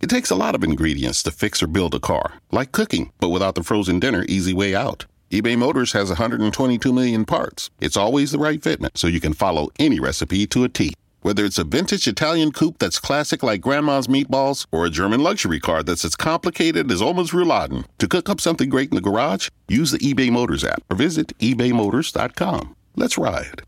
It takes a lot of ingredients to fix or build a car, like cooking, but without the frozen dinner easy way out. eBay Motors has 122 million parts. It's always the right fitment, so you can follow any recipe to a T. Whether it's a vintage Italian coupe that's classic like grandma's meatballs, or a German luxury car that's as complicated as Oma's rouladen, to cook up something great in the garage, use the eBay Motors app or visit ebaymotors.com. Let's ride.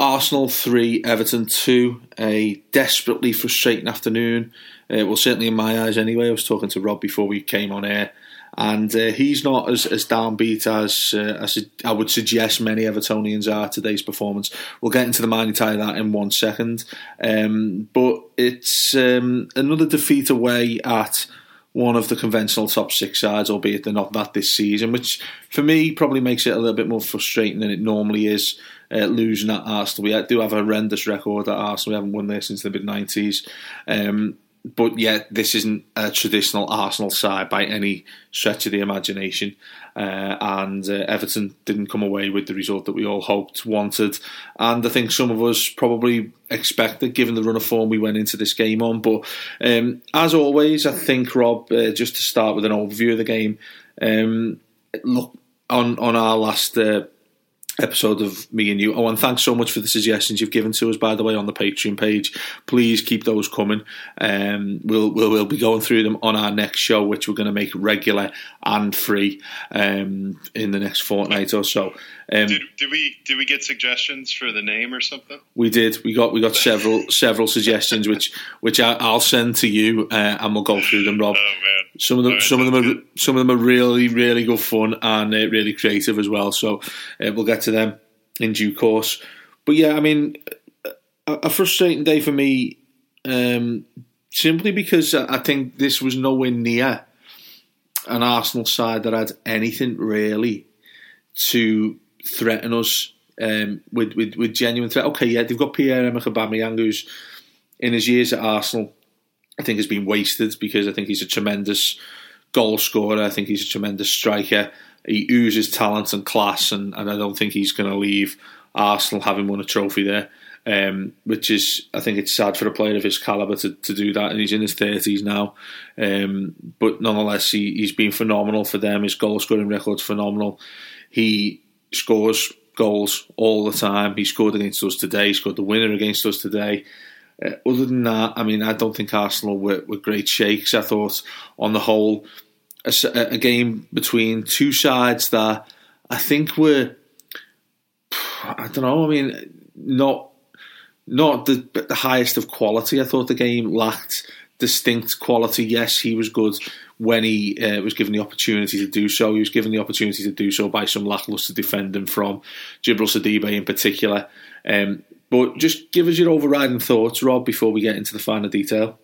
Arsenal 3, Everton 2. A desperately frustrating afternoon. Uh, well, certainly in my eyes anyway. I was talking to Rob before we came on air. And uh, he's not as, as downbeat as, uh, as I would suggest many Evertonians are today's performance. We'll get into the minor tie of that in one second. Um, but it's um, another defeat away at one of the conventional top six sides, albeit they're not that this season, which for me probably makes it a little bit more frustrating than it normally is. Uh, losing at Arsenal, we do have a horrendous record at Arsenal. We haven't won there since the mid nineties, um, but yet this isn't a traditional Arsenal side by any stretch of the imagination. Uh, and uh, Everton didn't come away with the result that we all hoped, wanted, and I think some of us probably expected, given the run of form we went into this game on. But um, as always, I think Rob, uh, just to start with an overview of the game, um, look on on our last uh, episode of me and you. Oh, and thanks so much for the suggestions you've given to us, by the way, on the Patreon page. Please keep those coming. Um, we'll, we'll we'll be going through them on our next show, which we're going to make regular and free um, in the next fortnight or so. Um, did, did we did we get suggestions for the name or something? We did. We got we got several several suggestions, which which I, will send to you, uh, and we'll go through them, Rob. Oh man, some of them right, some of them are some of them are really really good fun and uh, really creative as well. So uh, we'll get to them in due course. But yeah, I mean, a, a frustrating day for me, um, simply because I think this was nowhere near an Arsenal side that had anything really to threaten us um, with, with, with genuine threat. Okay, yeah, they've got Pierre-Emerick Aubameyang, who's in his years at Arsenal, I think has been wasted because I think he's a tremendous goal scorer. I think he's a tremendous striker. He oozes talent and class, and, and I don't think he's going to leave Arsenal having won a trophy there. Um, which is, I think it's sad for a player of his calibre to, to do that, and he's in his 30s now. Um, but nonetheless, he, he's been phenomenal for them. His goal scoring record's phenomenal. He scores goals all the time. He scored against us today. He scored the winner against us today. Uh, other than that, I mean, I don't think Arsenal were, were great shakes. I thought, on the whole, a, a, game between two sides that I think were, I don't know. I mean, not not the, the highest of quality. I thought the game lacked distinct quality. Yes, he was good when he uh, was given the opportunity to do so. He was given the opportunity to do so by some lacklustre defending from Djibril Sidibe in particular. Um, but just give us your overriding thoughts, Rob, before we get into the finer detail.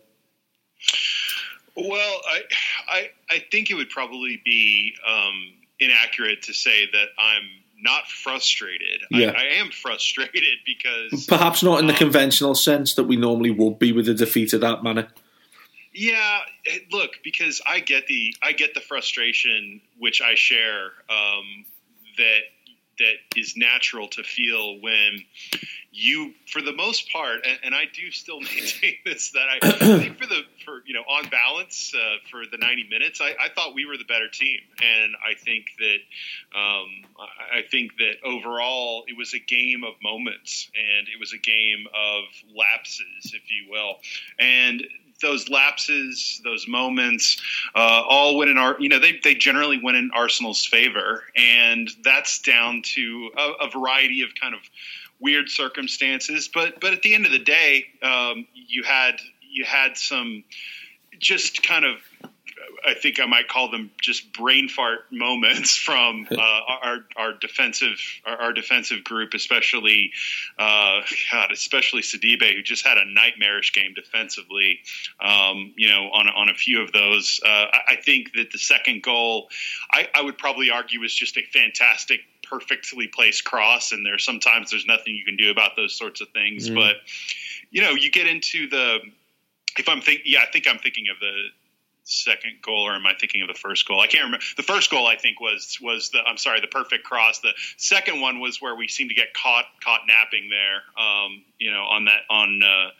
Well, I, I, I think it would probably be um, inaccurate to say that I'm not frustrated. Yeah. I, I am frustrated because Perhaps not in the Um, conventional sense that we normally would be with a defeat of that manner. Yeah, look, because I get the I get the frustration which I share um, that that is natural to feel when you, for the most part, and, and I do still maintain this that I, I think for the for you know on balance uh, for the ninety minutes, I, I thought we were the better team, and I think that um, I think that overall it was a game of moments, and it was a game of lapses, if you will, and those lapses, those moments, uh, all went in our, you know, they, they generally went in Arsenal's favor. And that's down to a, a variety of kind of weird circumstances. But, but at the end of the day, um, you had, you had some just kind of, I think I might call them just brain fart moments from uh, our our defensive our, our defensive group, especially uh, God, especially Sidibe, who just had a nightmarish game defensively. Um, you know, on on a few of those, uh, I, I think that the second goal, I, I would probably argue, was just a fantastic. Perfectly placed cross, and there's sometimes there's nothing you can do about those sorts of things. But you know, you get into the if I'm think yeah, I think I'm thinking of the second goal, or am I thinking of the first goal? I can't remember. The first goal, I think, was was the I'm sorry, the perfect cross. The second one was where we seemed to get caught caught napping there. Um, you know, on that on uh,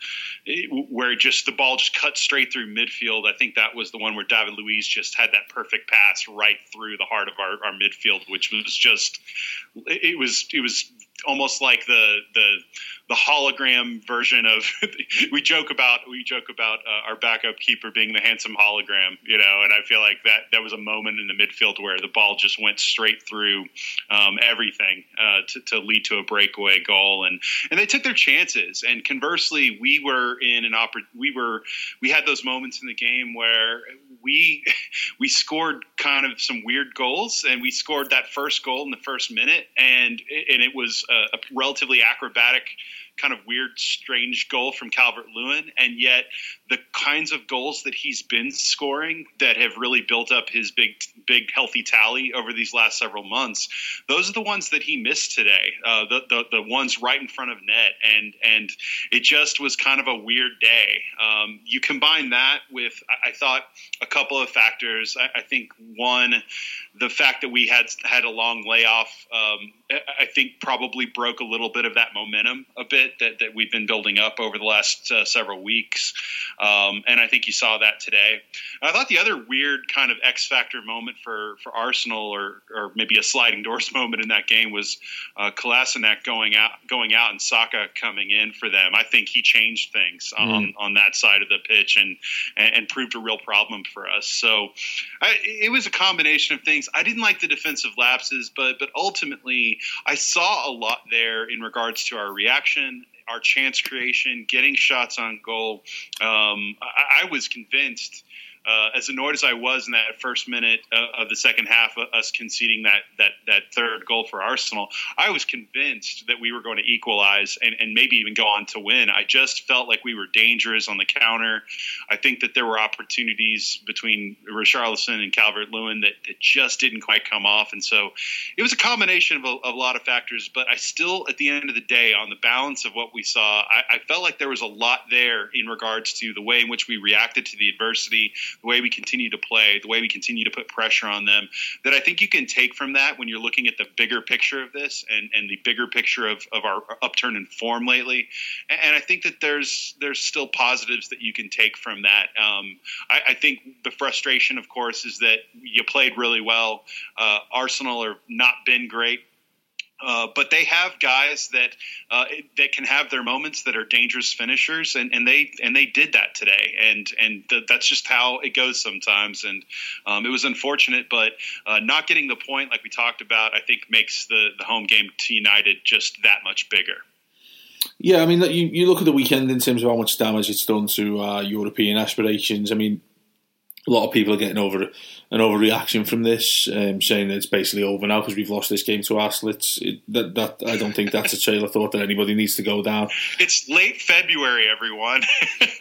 where just the ball just cut straight through midfield. I think that was the one where David Luiz just had that perfect pass right through the heart of our, our midfield, which was just it was it was almost like the the the hologram version of we joke about we joke about uh, our backup keeper being the handsome hologram you know and i feel like that that was a moment in the midfield where the ball just went straight through um, everything uh, to, to lead to a breakaway goal. And and they took their chances. And conversely we were in an oppor- we were we had those moments in the game where we we scored kind of some weird goals and we scored that first goal in the first minute and and it was a, a relatively acrobatic kind of weird strange goal from Calvert Lewin and yet the kinds of goals that he's been scoring that have really built up his big big healthy tally over these last several months those are the ones that he missed today uh, the, the the ones right in front of net and and it just was kind of a weird day. Um, you combine that with I, I thought a couple of factors. I, I think one the fact that we had had a long layoff, um, I I think probably broke a little bit of that momentum a bit that, that we've been building up over the last uh, several weeks, um, and I think you saw that today. I thought the other weird kind of X factor moment for for Arsenal, or or maybe a sliding doors moment in that game was uh, Kolasinac going out going out and Saka coming in for them. I think he changed things on on that side of the pitch and and, and proved a real problem for us. So I, it was a combination of things. I didn't like the defensive lapses, but but ultimately I saw a lot there in regards to our reaction, our chance creation, getting shots on goal. Um, I, I was convinced. Uh, as annoyed as I was in that first minute uh, of the second half, uh, us conceding that, that that third goal for Arsenal, I was convinced that we were going to equalize and, and maybe even go on to win. I just felt like we were dangerous on the counter. I think that there were opportunities between Richarlison and Calvert Lewin that, that just didn't quite come off, and so it was a combination of a, of a lot of factors. But I still, at the end of the day, on the balance of what we saw, I, I felt like there was a lot there in regards to the way in which we reacted to the adversity, the way we continue to play, the way we continue to put pressure on them. That I think you can take from that when you're looking at the bigger picture of this and, and the bigger picture of, of our upturn in form lately. And, and I think that there's there's still positives that you can take from that. Um, I, I think the frustration, of course, is that you played really well. Uh, Arsenal have not been great. Uh, but they have guys that uh, that can have their moments that are dangerous finishers, and, and they and they did that today, and and th- that's just how it goes sometimes. And um, it was unfortunate, but uh, not getting the point, like we talked about, I think makes the the home game to United just that much bigger. Yeah, I mean, you, you look at the weekend in terms of how much damage it's done to uh, European aspirations. I mean, a lot of people are getting over an overreaction from this, um, saying that it's basically over now because we've lost this game to Arsenal. It's, it, that, that I don't think that's a trail of thought that anybody needs to go down. It's late February, everyone.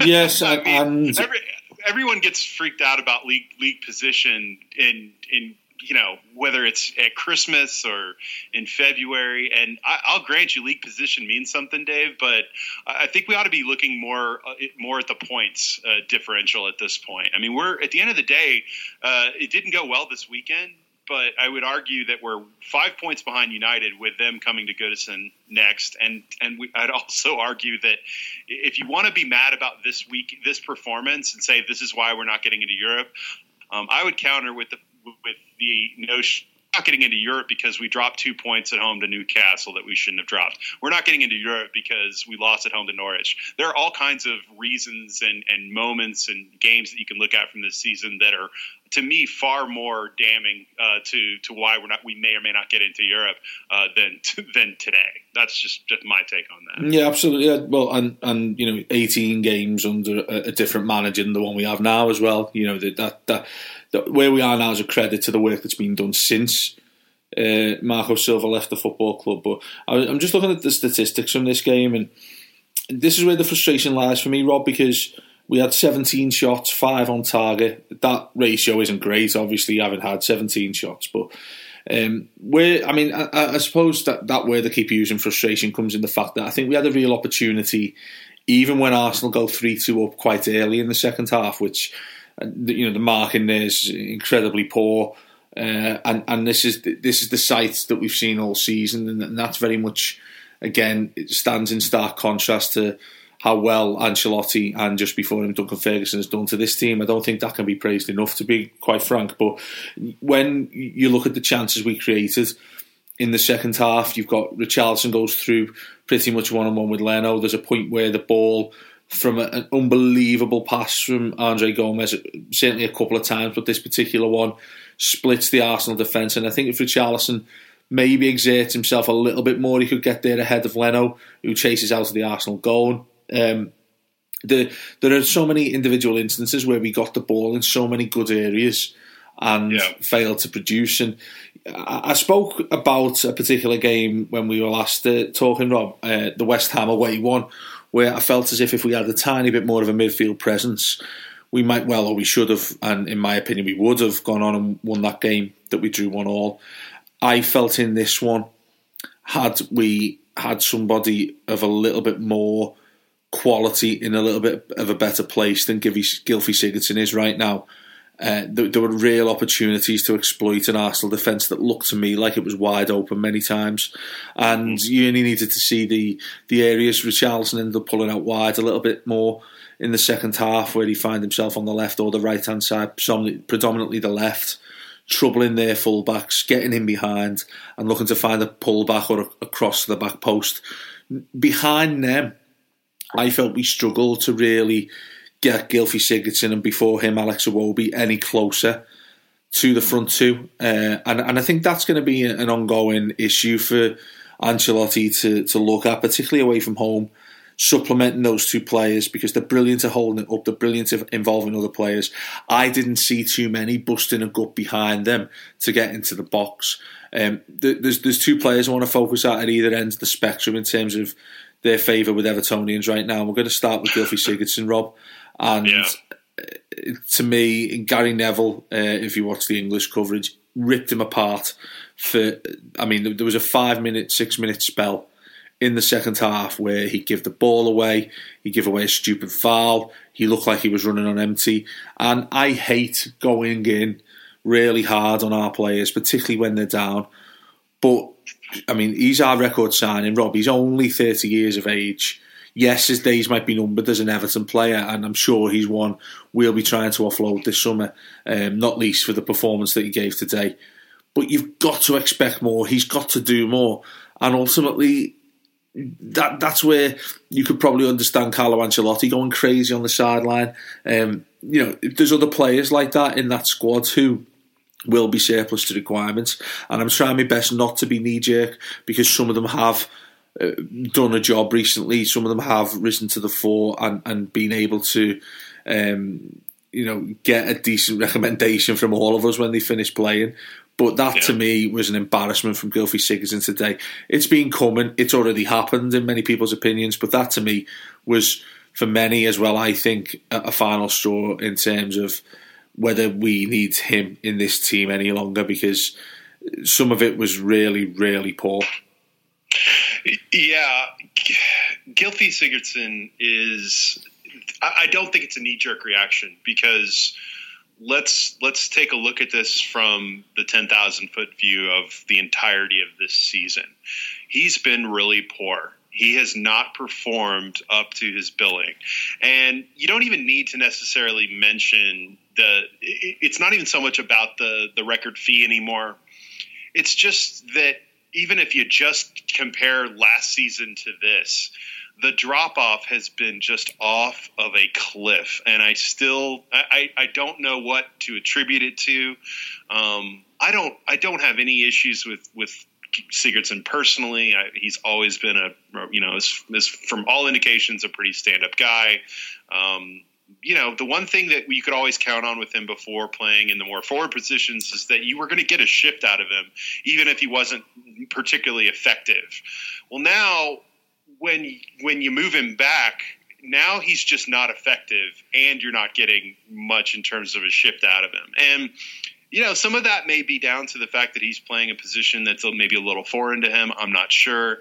Yes, I mean, and every, everyone gets freaked out about league league position in in you know, whether it's at Christmas or in February. And I, will grant you, league position means something, Dave. But I think we ought to be looking more uh, more at the points uh, differential at this point. I mean, we're at the end of the day, uh, it didn't go well this weekend. But I would argue that we're five points behind United with them coming to Goodison next, and and we, I'd also argue that if you want to be mad about this week, this performance, and say this is why we're not getting into Europe, um, I would counter with the with the notion not getting into Europe because we dropped two points at home to Newcastle that we shouldn't have dropped. We're not getting into Europe because we lost at home to Norwich. There are all kinds of reasons and, and moments and games that you can look at from this season that are, to me, far more damning uh, to to why we're not we may or may not get into Europe uh, than than today. That's just just my take on that. Yeah, absolutely. Well, and and you know, eighteen games under a, a different manager than the one we have now as well. You know that that. that where we are now is a credit to the work that's been done since uh, Marco Silva left the football club. But I, am just looking at the statistics from this game, and this is where the frustration lies for me, Rob, because we had 17 shots, five on target. That ratio isn't great, obviously, having had 17 shots, but. Um, where I mean, I, I, suppose that that where the keep using frustration comes in the fact that I think we had a real opportunity, even when Arsenal go three two up quite early in the second half, which you know the marking there is incredibly poor. Uh, and and this is this is the sight that we've seen all season, and, and that's very much again it stands in stark contrast to how well Ancelotti and just before him Duncan Ferguson has done to this team. I don't think that can be praised enough, to be quite frank. But when you look at the chances we created in the second half, you've got Richarlison goes through pretty much one on one with Leno. There's a point where the ball from a, an unbelievable pass from Andre Gomes, certainly a couple of times, but this particular one splits the Arsenal defence. And I think if Richarlison maybe exerts himself a little bit more, he could get there ahead of Leno, who chases out of the Arsenal goal. Um, the, there are so many individual instances where we got the ball in so many good areas and yeah. failed to produce. And I, I, spoke about a particular game when we were last uh, talking, Rob, uh, the West Ham away one where I felt as if if we had a tiny bit more of a midfield presence, we might well, or we should have, and in my opinion, we would have gone on and won that game that we drew one all. I felt in this one, had we had somebody of a little bit more quality in a little bit of a better place than Gylfi Sigurdsson is right now, uh, there, there, were real opportunities to exploit an Arsenal defence that looked to me like it was wide open many times, and mm. you only needed to see the the areas Richarlison ended up pulling out wide a little bit more in the second half, where he found himself on the left or the right hand side, predominantly the left, troubling their fullbacks, getting in behind, and looking to find a pullback or a, across the back post. Behind them, I felt we struggled to really get Gylfi Sigurdsson and before him Alex Iwobi any closer to the front two. Uh, and, and I think that's going to be an ongoing issue for Ancelotti to, to look at, particularly away from home, supplementing those two players because they're brilliant at holding it up, they're brilliant at involving other players. I didn't see too many busting a gut behind them to get into the box. Um, there's there's two players I want to focus at at either end of the spectrum in terms of their favour with Evertonians right now. We're going to start with Gylfi Sigurdsson, Rob. And yeah. to me, Gary Neville, uh, if you watch the English coverage, ripped him apart. For I mean, there was a five minute, six minute spell in the second half where he'd give the ball away, he'd give away a stupid foul, he looked like he was running on empty. And I hate going in really hard on our players, particularly when they're down. But I mean, he's our record signing, Rob. He's only 30 years of age yes, his days might be numbered as an Everton player, and I'm sure he's one we'll be trying to offload this summer, um, not least for the performance that he gave today. But you've got to expect more. He's got to do more, and ultimately, that that's where you could probably understand Carlo Ancelotti going crazy on the sideline. Um, you know, there's other players like that in that squad who will be surplus to requirements, and I'm trying my best not to be knee jerk because some of them have uh, done a job recently. Some of them have risen to the fore and, and been able to, um, you know, get a decent recommendation from all of us when they finish playing. But that yeah. to me was an embarrassment from Gylfi Sigurdsson today. It's been coming. It's already happened in many people's opinions. But that to me was, for many as well, I think, a final straw in terms of whether we need him in this team any longer because some of it was really, really poor. Yeah, Gylfi Sigurdsson is. I don't think it's a knee jerk reaction because let's let's take a look at this from the 10,000 foot view of the entirety of this season. He's been really poor. He has not performed up to his billing. And you don't even need to necessarily mention the it's not even so much about the the record fee anymore. It's just that even if you just compare last season to this, the drop off has been just off of a cliff, and I still I, I don't know what to attribute it to. Um, I don't I don't have any issues with with Sigurdsson personally. I, he's always been a you know as, as from all indications a pretty stand up guy. Um, you know, the one thing that you could always count on with him before playing in the more forward positions is that you were going to get a shift out of him, even if he wasn't particularly effective. Well, now when when you move him back, now he's just not effective, and you're not getting much in terms of a shift out of him. And you know, some of that may be down to the fact that he's playing a position that's maybe a little foreign to him. I'm not sure,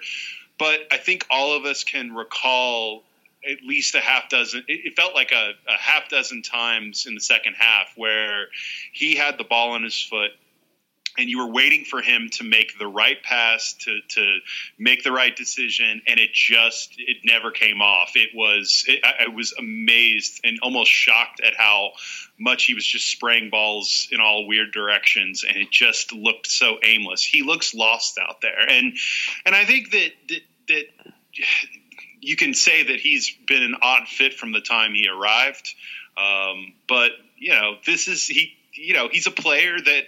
but I think all of us can recall at least a half dozen. It, felt like a, a half dozen times in the second half where he had the ball on his foot and you were waiting for him to make the right pass to to make the right decision and it just it never came off it was it, I, was amazed and almost shocked at how much he was just spraying balls in all weird directions and it just looked so aimless he looks lost out there and and i think that that, that you can say that he's been an odd fit from the time he arrived um, but you know this is he you know he's a player that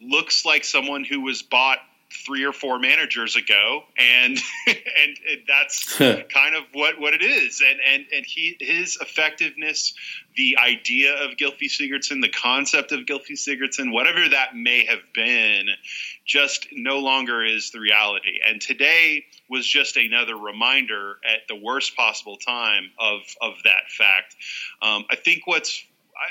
looks like someone who was bought three or four managers ago, and and, and that's kind of what, what it is. And and and he his effectiveness, the idea of Gylfi Sigurdsson, the concept of Gylfi Sigurdsson, whatever that may have been, just no longer is the reality. And today was just another reminder at the worst possible time of of that fact. Um, I think what's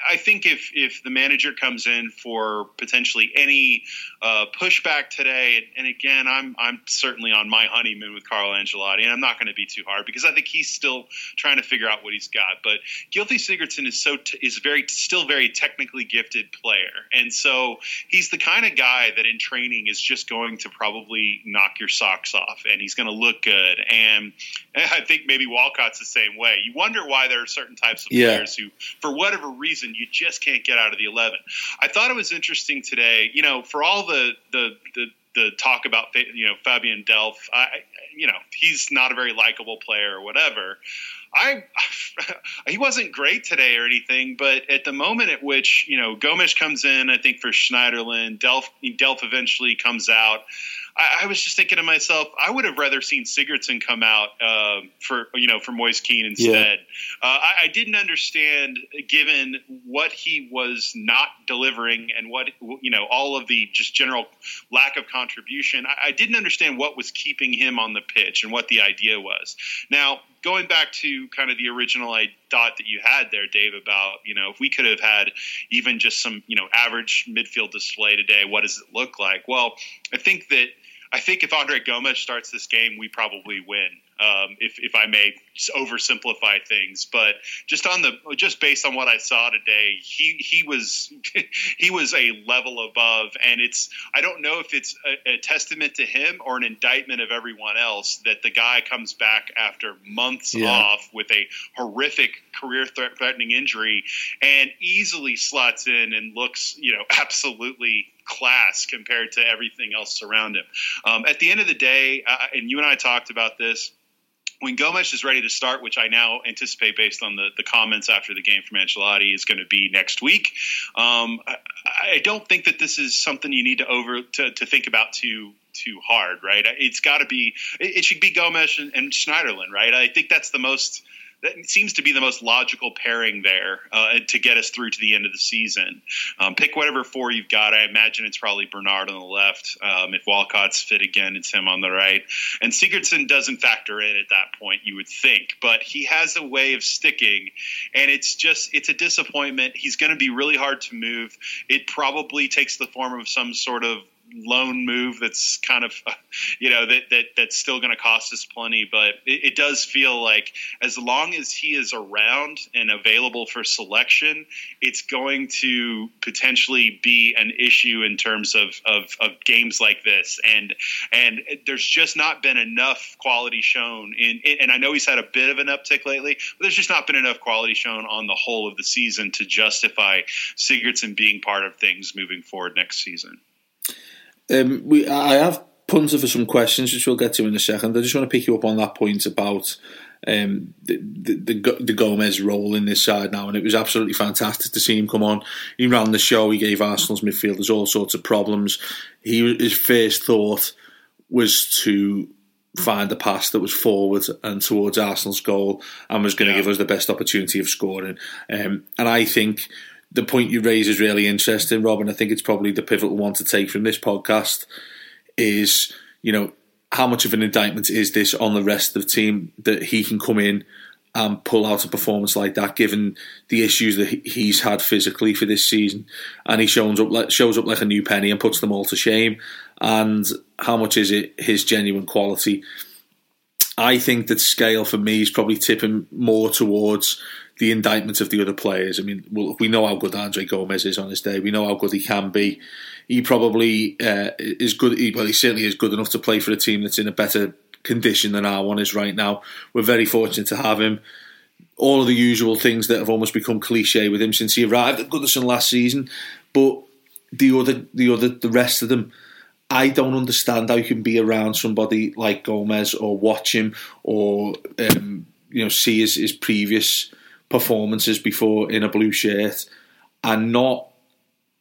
I, think if if the manager comes in for potentially any uh, pushback today, and, again, I'm I'm certainly on my honeymoon with Carlo Ancelotti, and I'm not going to be too hard because I think he's still trying to figure out what he's got. But Gylfi Sigurdsson is so t- is very still very technically gifted player, and so he's the kind of guy that in training is just going to probably knock your socks off, and he's going to look good. And, and I think maybe Walcott's the same way. You wonder why there are certain types of yeah. players who, for whatever reason reason you just can't get out of the 11. I thought it was interesting today, you know, for all the, the, the, the talk about you know Fabian Delph, I you know he's not a very likable player or whatever. I he wasn't great today or anything, but at the moment at which you know Gomes comes in, I think for Schneiderlin, Delph Delph eventually comes out. I, I, was just thinking to myself, I would have rather seen Sigurdsson come out uh, for you know for Moise Kean instead. Yeah. Uh, I, I, didn't understand, given what he was not delivering and what you know all of the just general lack of contribution. I, I didn't understand what was keeping him on the pitch and what the idea was. Now going back to kind of the original I thought that you had there, Dave, about you know if we could have had even just some you know average midfield display today, what does it look like? Well, I think that I think if Andre Gomes starts this game, we probably win um, if, if I may oversimplify things. But just on the just based on what I saw today, he he was he was a level above, and it's I don't know if it's a, a testament to him or an indictment of everyone else that the guy comes back after months yeah. off with a horrific career threatening injury and easily slots in and looks you know absolutely class compared to everything else around him. Um, at the end of the day, uh, and you and I talked about this when Gomes is ready to start, which I now anticipate based on the, the comments after the game from Ancelotti, is going to be next week. Um, I, I, don't think that this is something you need to over to, to think about too too hard, right? It's got to be it, it, should be Gomes and, and, Schneiderlin, right? I think that's the most that seems to be the most logical pairing there uh, to get us through to the end of the season. Um, pick whatever four you've got. I imagine it's probably Bernard on the left. Um, if Walcott's fit again, it's him on the right. And Sigurdsson doesn't factor in at that point, you would think, but he has a way of sticking, and it's just it's a disappointment. He's going to be really hard to move. It probably takes the form of some sort of loan move that's kind of you know that that that's still going to cost us plenty but it, it, does feel like as long as he is around and available for selection it's going to potentially be an issue in terms of, of, of games like this. And and there's just not been enough quality shown in and I know he's had a bit of an uptick lately but there's just not been enough quality shown on the whole of the season to justify Sigurdsson being part of things moving forward next season um, we, I have punted for some questions, which we'll get to in a second. I just want to pick you up on that point about um, the, the, the Gomes role in this side now, and it was absolutely fantastic to see him come on. He ran the show. He gave Arsenal's midfielders all sorts of problems. He his first thought was to find a pass that was forward and towards Arsenal's goal, and was going to yeah. give us the best opportunity of scoring. Um, and I think the point you raise is really interesting, Rob, and I think it's probably the pivotal one to take from this podcast is, you know, how much of an indictment is this on the rest of the team that he can come in and pull out a performance like that, given the issues that he's had physically for this season, and he shows up like, shows up like a new penny and puts them all to shame. And how much is it his genuine quality? I think that scale for me is probably tipping more towards the indictment of the other players. I mean, we know how good Andre Gomes is on his day. We know how good he can be. He probably uh, is good. Well, he certainly is good enough to play for a team that's in a better condition than our one is right now. We're very fortunate to have him. All of the usual things that have almost become cliche with him since he arrived at Goodison last season, but the other, the other, the rest of them. I don't understand how you can be around somebody like Gomes or watch him or um, you know see his, his previous performances before in a blue shirt and not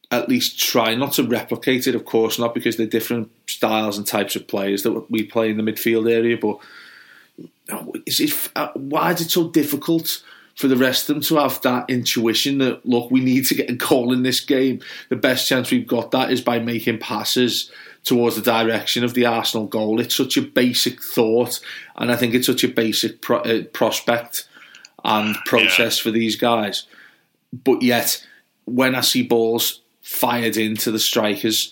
at least try not to replicate it, of course, not because they're different styles and types of players that we play in the midfield area, but is it, uh, why is it so difficult for the rest of them to have that intuition that, look, we need to get a goal in this game? The best chance we've got that is by making passes towards the direction of the Arsenal goal. It's such a basic thought, and I think it's such a basic pro- uh, prospect and process yeah. for these guys. But yet, when I see balls fired into the strikers,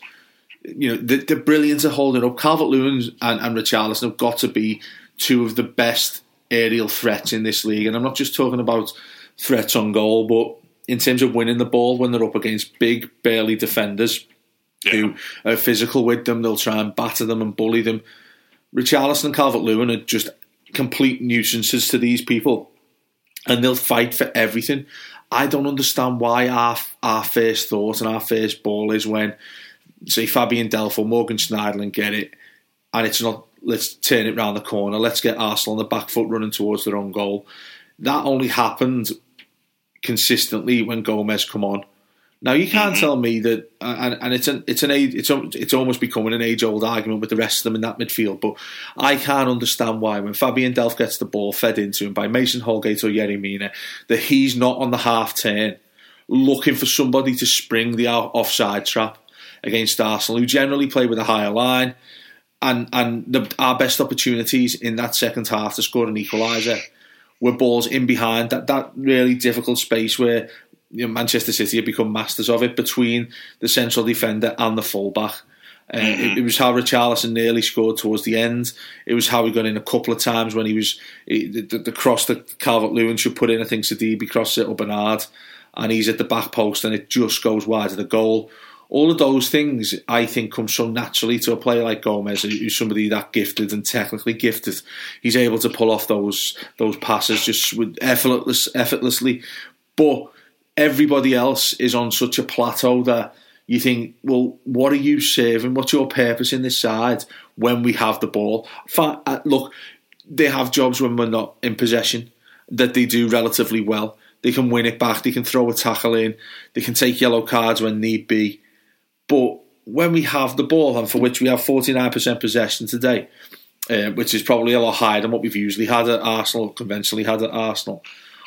you know, the, the brilliance of holding up. Calvert Lewin and, and Richarlison have got to be two of the best aerial threats in this league. And I'm not just talking about threats on goal, but in terms of winning the ball when they're up against big, burly defenders yeah. who are physical with them, they'll try and batter them and bully them. Richarlison and Calvert Lewin are just complete nuisances to these people and they'll fight for everything. I don't understand why our our first thought and our first ball is when, say, Fabian Delph or Morgan Schneiderlin get it, and it's not. Let's turn it round the corner. Let's get Arsenal on the back foot running towards their own goal. That only happened consistently when Gomes come on. Now you can't mm-hmm. tell me that, and, and it's an it's an age, it's it's almost becoming an age old argument with the rest of them in that midfield. But I can't understand why when Fabian Delph gets the ball fed into him by Mason Holgate or Yerry Mina, that he's not on the half turn looking for somebody to spring the offside trap against Arsenal, who generally play with a higher line, and and the, our best opportunities in that second half to score an equaliser were balls in behind that that really difficult space where you know, Manchester City have become masters of it between the central defender and the fullback. Uh, mm-hmm. it, it, was how Richarlison nearly scored towards the end. It was how he got in a couple of times when he was he, the, the, cross that Calvert Lewin should put in. I think Sidibe crossed it or Bernard, and he's at the back post and it just goes wide of the goal. All of those things, I think, come so naturally to a player like Gomes, who's somebody that gifted and technically gifted. He's able to pull off those those passes just with effortless, effortlessly. But everybody else is on such a plateau that you think, well, what are you serving? What's your purpose in this side when we have the ball? Uh, look, they have jobs when we're not in possession that they do relatively well. They can win it back, they can throw a tackle in, they can take yellow cards when need be. But when we have the ball, and for which we have 49% possession today, uh, which is probably a lot higher than what we've usually had at Arsenal, conventionally had at Arsenal.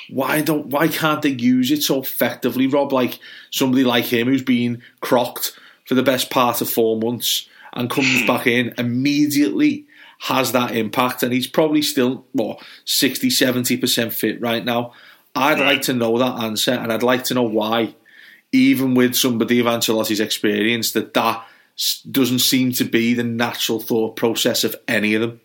Why don't why can't they use it so effectively, Rob? Like somebody like him who's been crocked for the best part of four months and comes back in immediately has that impact and he's probably still what 60 70% fit right now. I'd like to know that answer and i'd like to know why even with somebody of Ancelotti's experience that that doesn't seem to be the natural thought process of any of them.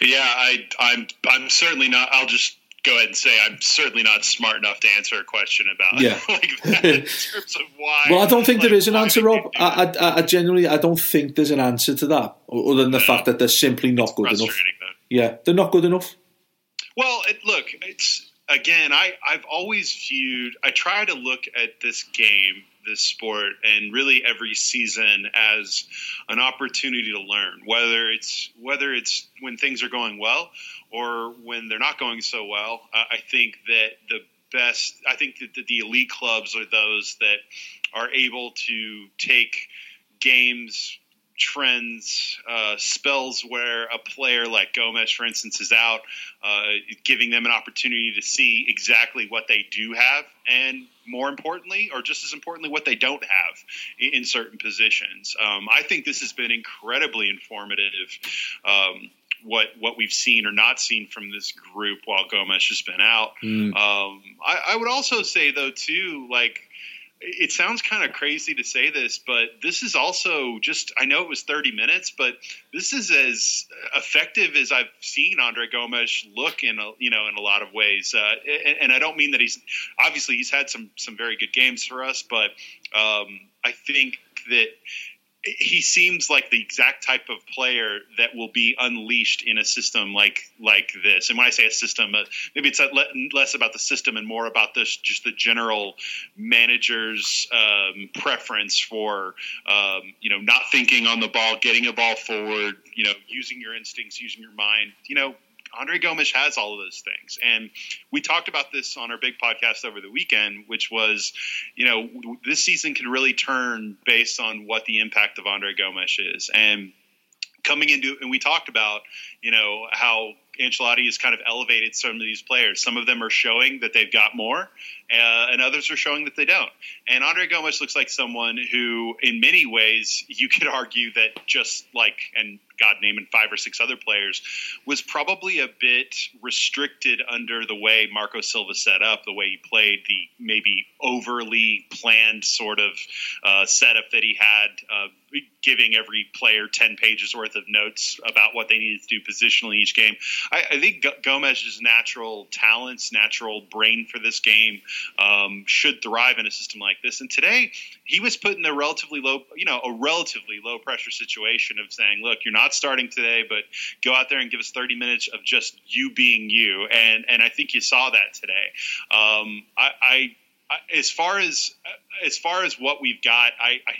Yeah I, i'm i'm certainly not i'll just go ahead and say I'm certainly not smart enough to answer a question about yeah. like that in terms of why. Well, I don't think like, there is an answer, Rob. I? I, I genuinely, I don't think there's an answer to that, other than the fact that they're simply not good enough. Though. Yeah, they're not good enough. Well, it, look, it's again. I I've always viewed. I try to look at this game, this sport, and really every season as an opportunity to learn. Whether it's whether it's when things are going well or when they're not going so well. Uh, I think that the best. I think that the, the elite clubs are those that are able to take games trends, uh, spells where a player like Gomes, for instance, is out, uh, giving them an opportunity to see exactly what they do have, and more importantly, or just as importantly, what they don't have in, in certain positions. Um, I think this has been incredibly informative. Um, what what we've seen or not seen from this group while Gomes has been out. Um, I, I would also say though too, like it sounds kind of crazy to say this, but this is also just I know it was 30 minutes, but this is as effective as I've seen Andre Gomes look in a, you know in a lot of ways. Uh, and, and I don't mean that he's obviously he's had some some very good games for us, but um, I think that he seems like the exact type of player that will be unleashed in a system like like this. And when I say a system, uh, maybe it's le- less about the system and more about this just the general manager's um, preference for um, you know not thinking on the ball, getting a ball forward, you know, using your instincts, using your mind, you know. Andre Gomes has all of those things. And we talked about this on our big podcast over the weekend, which was, you know, this season can really turn based on what the impact of Andre Gomes is. And coming into, and we talked about, you know, how Ancelotti has kind of elevated some of these players. Some of them are showing that they've got more, uh, and others are showing that they don't. And Andre Gomes looks like someone who, in many ways, you could argue that just like, and God naming five or six other players, was probably a bit restricted under the way Marco Silva set up, the way he played, the maybe overly planned sort of uh, setup that he had, uh, giving every player 10 pages worth of notes about what they needed to do positionally each game. I, I think G- Gomes's natural talents, natural brain for this game um, should thrive in a system like this. And today, he was put in a relatively low, you know, a relatively low pressure situation of saying, look, you're not starting today, but go out there and give us 30 minutes of just you being you. And, and I think you saw that today. Um, I, I as far as as far as what we've got, I, I,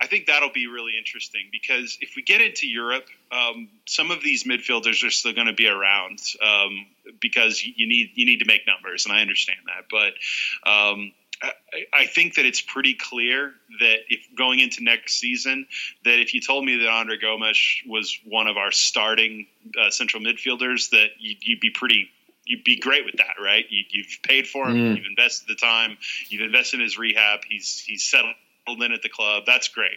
I think that'll be really interesting because if we get into Europe, um, some of these midfielders are still going to be around um, because you need you need to make numbers, and I understand that. But um, I, think that it's pretty clear that if going into next season, that if you told me that Andre Gomes was one of our starting uh, central midfielders, that you'd, you'd be pretty you'd be great with that, right? You, have paid for him, Mm. you've invested the time, you've invested in his rehab. He's he's settled in at the club. That's great.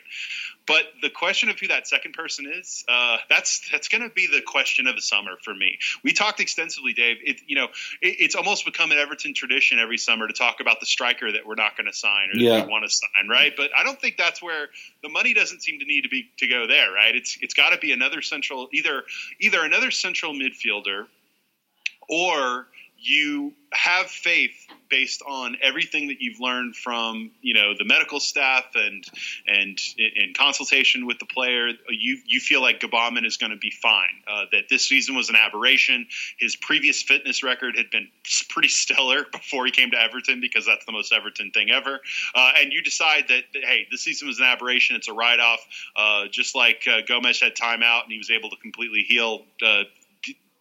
But the question of who that second person is, uh, that's that's going to be the question of the summer for me. We talked extensively, Dave. It, you know, it, it's almost become an Everton tradition every summer to talk about the striker that we're not going to sign or Yeah. that we want to sign, right? But I don't think that's where the money doesn't seem to need to be to go there, right? It's it's got to be another central, either either another central midfielder or you have faith based on everything that you've learned from you know the medical staff and and in consultation with the player you you feel like Gbamin is going to be fine. Uh, that this season was an aberration. His previous fitness record had been pretty stellar before he came to Everton because that's the most Everton thing ever. Uh, and you decide that, hey this season was an aberration. It's a write off uh, just like uh, Gomes had time out and he was able to completely heal uh,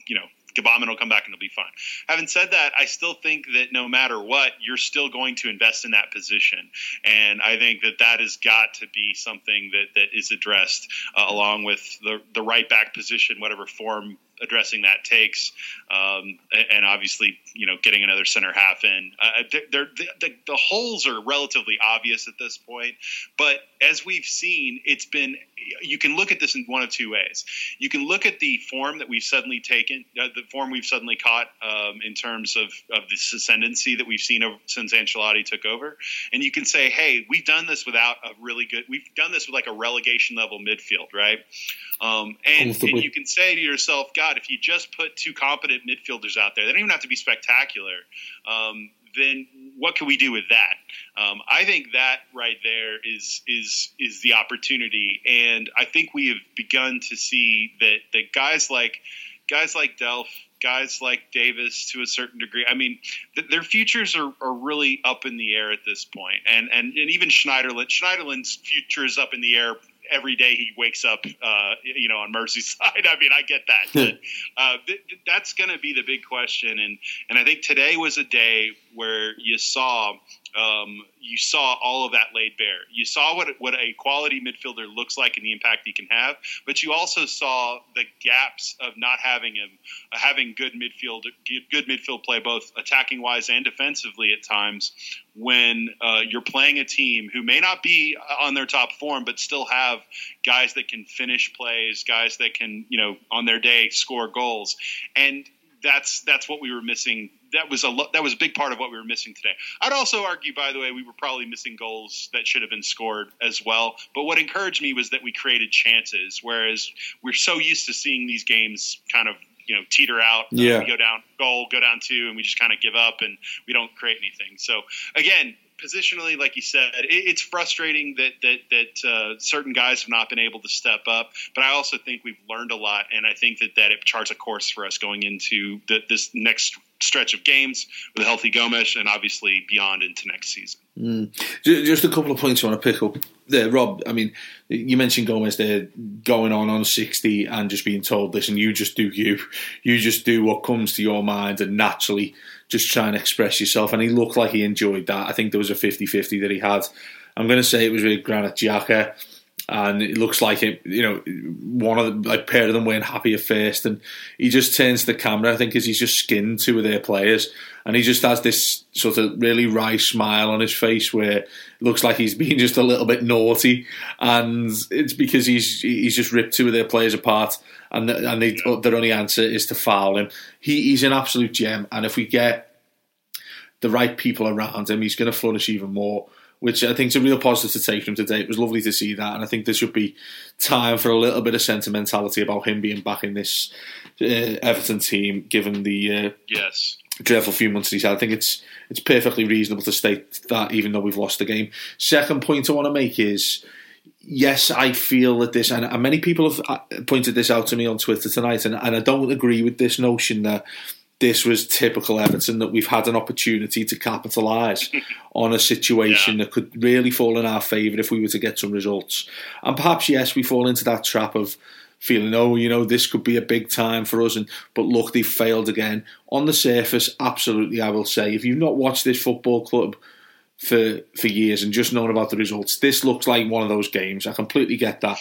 you know Gbamin will come back and it'll be fine. Having said that, I still think that no matter what, you're still going to invest in that position, and I think that that has got to be something that that is addressed uh, along with the the right back position, whatever form addressing that takes, um, and obviously, you know, getting another center half in. Uh, they're, they're, the, the holes are relatively obvious at this point, but as we've seen, it's been. You can look at this in one of two ways. You can look at the form that we've suddenly taken, uh, the form we've suddenly caught um, in terms of, of this ascendancy that we've seen over, since Ancelotti took over, and you can say, "Hey, we've done this without a really good. We've done this with like a relegation level midfield, right?" Um, and, and you can say to yourself, God, if you just put two competent midfielders out there, they don't even have to be spectacular. Um, then what can we do with that? Um, I think that right there is is is the opportunity, and I think we have begun to see that that guys like guys like Delph, guys like Davis to a certain degree. I mean, th- their futures are, are really up in the air at this point, and and and even Schneiderlin Schneiderlin's future is up in the air every day he wakes up, uh, you know, on Merseyside. I mean, I get that. but, uh, th- that's going to be the big question, and and I think today was a day where you saw um, you saw all of that laid bare. You saw what what a quality midfielder looks like and the impact he can have, but you also saw the gaps of not having him uh, having good midfield good midfield play both attacking wise and defensively at times when uh, you're playing a team who may not be on their top form but still have guys that can finish plays, guys that can you know on their day score goals and that's that's what we were missing that was a that was a big part of what we were missing today. I'd also argue, by the way, we were probably missing goals that should have been scored as well. But what encouraged me was that we created chances, whereas we're so used to seeing these games kind of you know teeter out. Yeah, uh, we go down goal, go down two, and we just kind of give up and we don't create anything. So again, positionally, like you said, it, it's frustrating that that that uh, certain guys have not been able to step up. But I also think we've learned a lot, and I think that that it charts a course for us going into the, this next stretch of games with a healthy Gomes, and obviously beyond into next season. Mm. Just a couple of points I want to pick up there, Rob. I mean, you mentioned Gomes there going on on sixty and just being told, "Listen, you just do you, you just do what comes to your mind and naturally." Just try and express yourself. And he looked like he enjoyed that. I think there was a 50 50 that he had. I'm going to say it was with Granit Xhaka. And it looks like it, you know, one of the like pair of them weren't happy at first, and he just turns to the camera. I think because he's just skinned two of their players, and he just has this sort of really wry smile on his face where it looks like he's been just a little bit naughty, and it's because he's he's just ripped two of their players apart, and and they, their only answer is to foul him. He, he's an absolute gem, and if we get the right people around him, he's going to flourish even more. Which I think is a real positive to take from today. It was lovely to see that, and I think there should be time for a little bit of sentimentality about him being back in this uh, Everton team, given the uh, yes dreadful few months he's had. I think it's it's perfectly reasonable to state that, even though we've lost the game. Second point I want to make is yes, I feel that this, and many people have uh, pointed this out to me on Twitter tonight, and, and I don't agree with this notion that this was typical Everton, that we've had an opportunity to capitalise on a situation yeah. that could really fall in our favour if we were to get some results. And perhaps, yes, we fall into that trap of feeling, oh, you know, this could be a big time for us. And but look, they've failed again. On the surface, absolutely, I will say, if you've not watched this football club for for years and just known about the results. This looks like one of those games. I completely get that.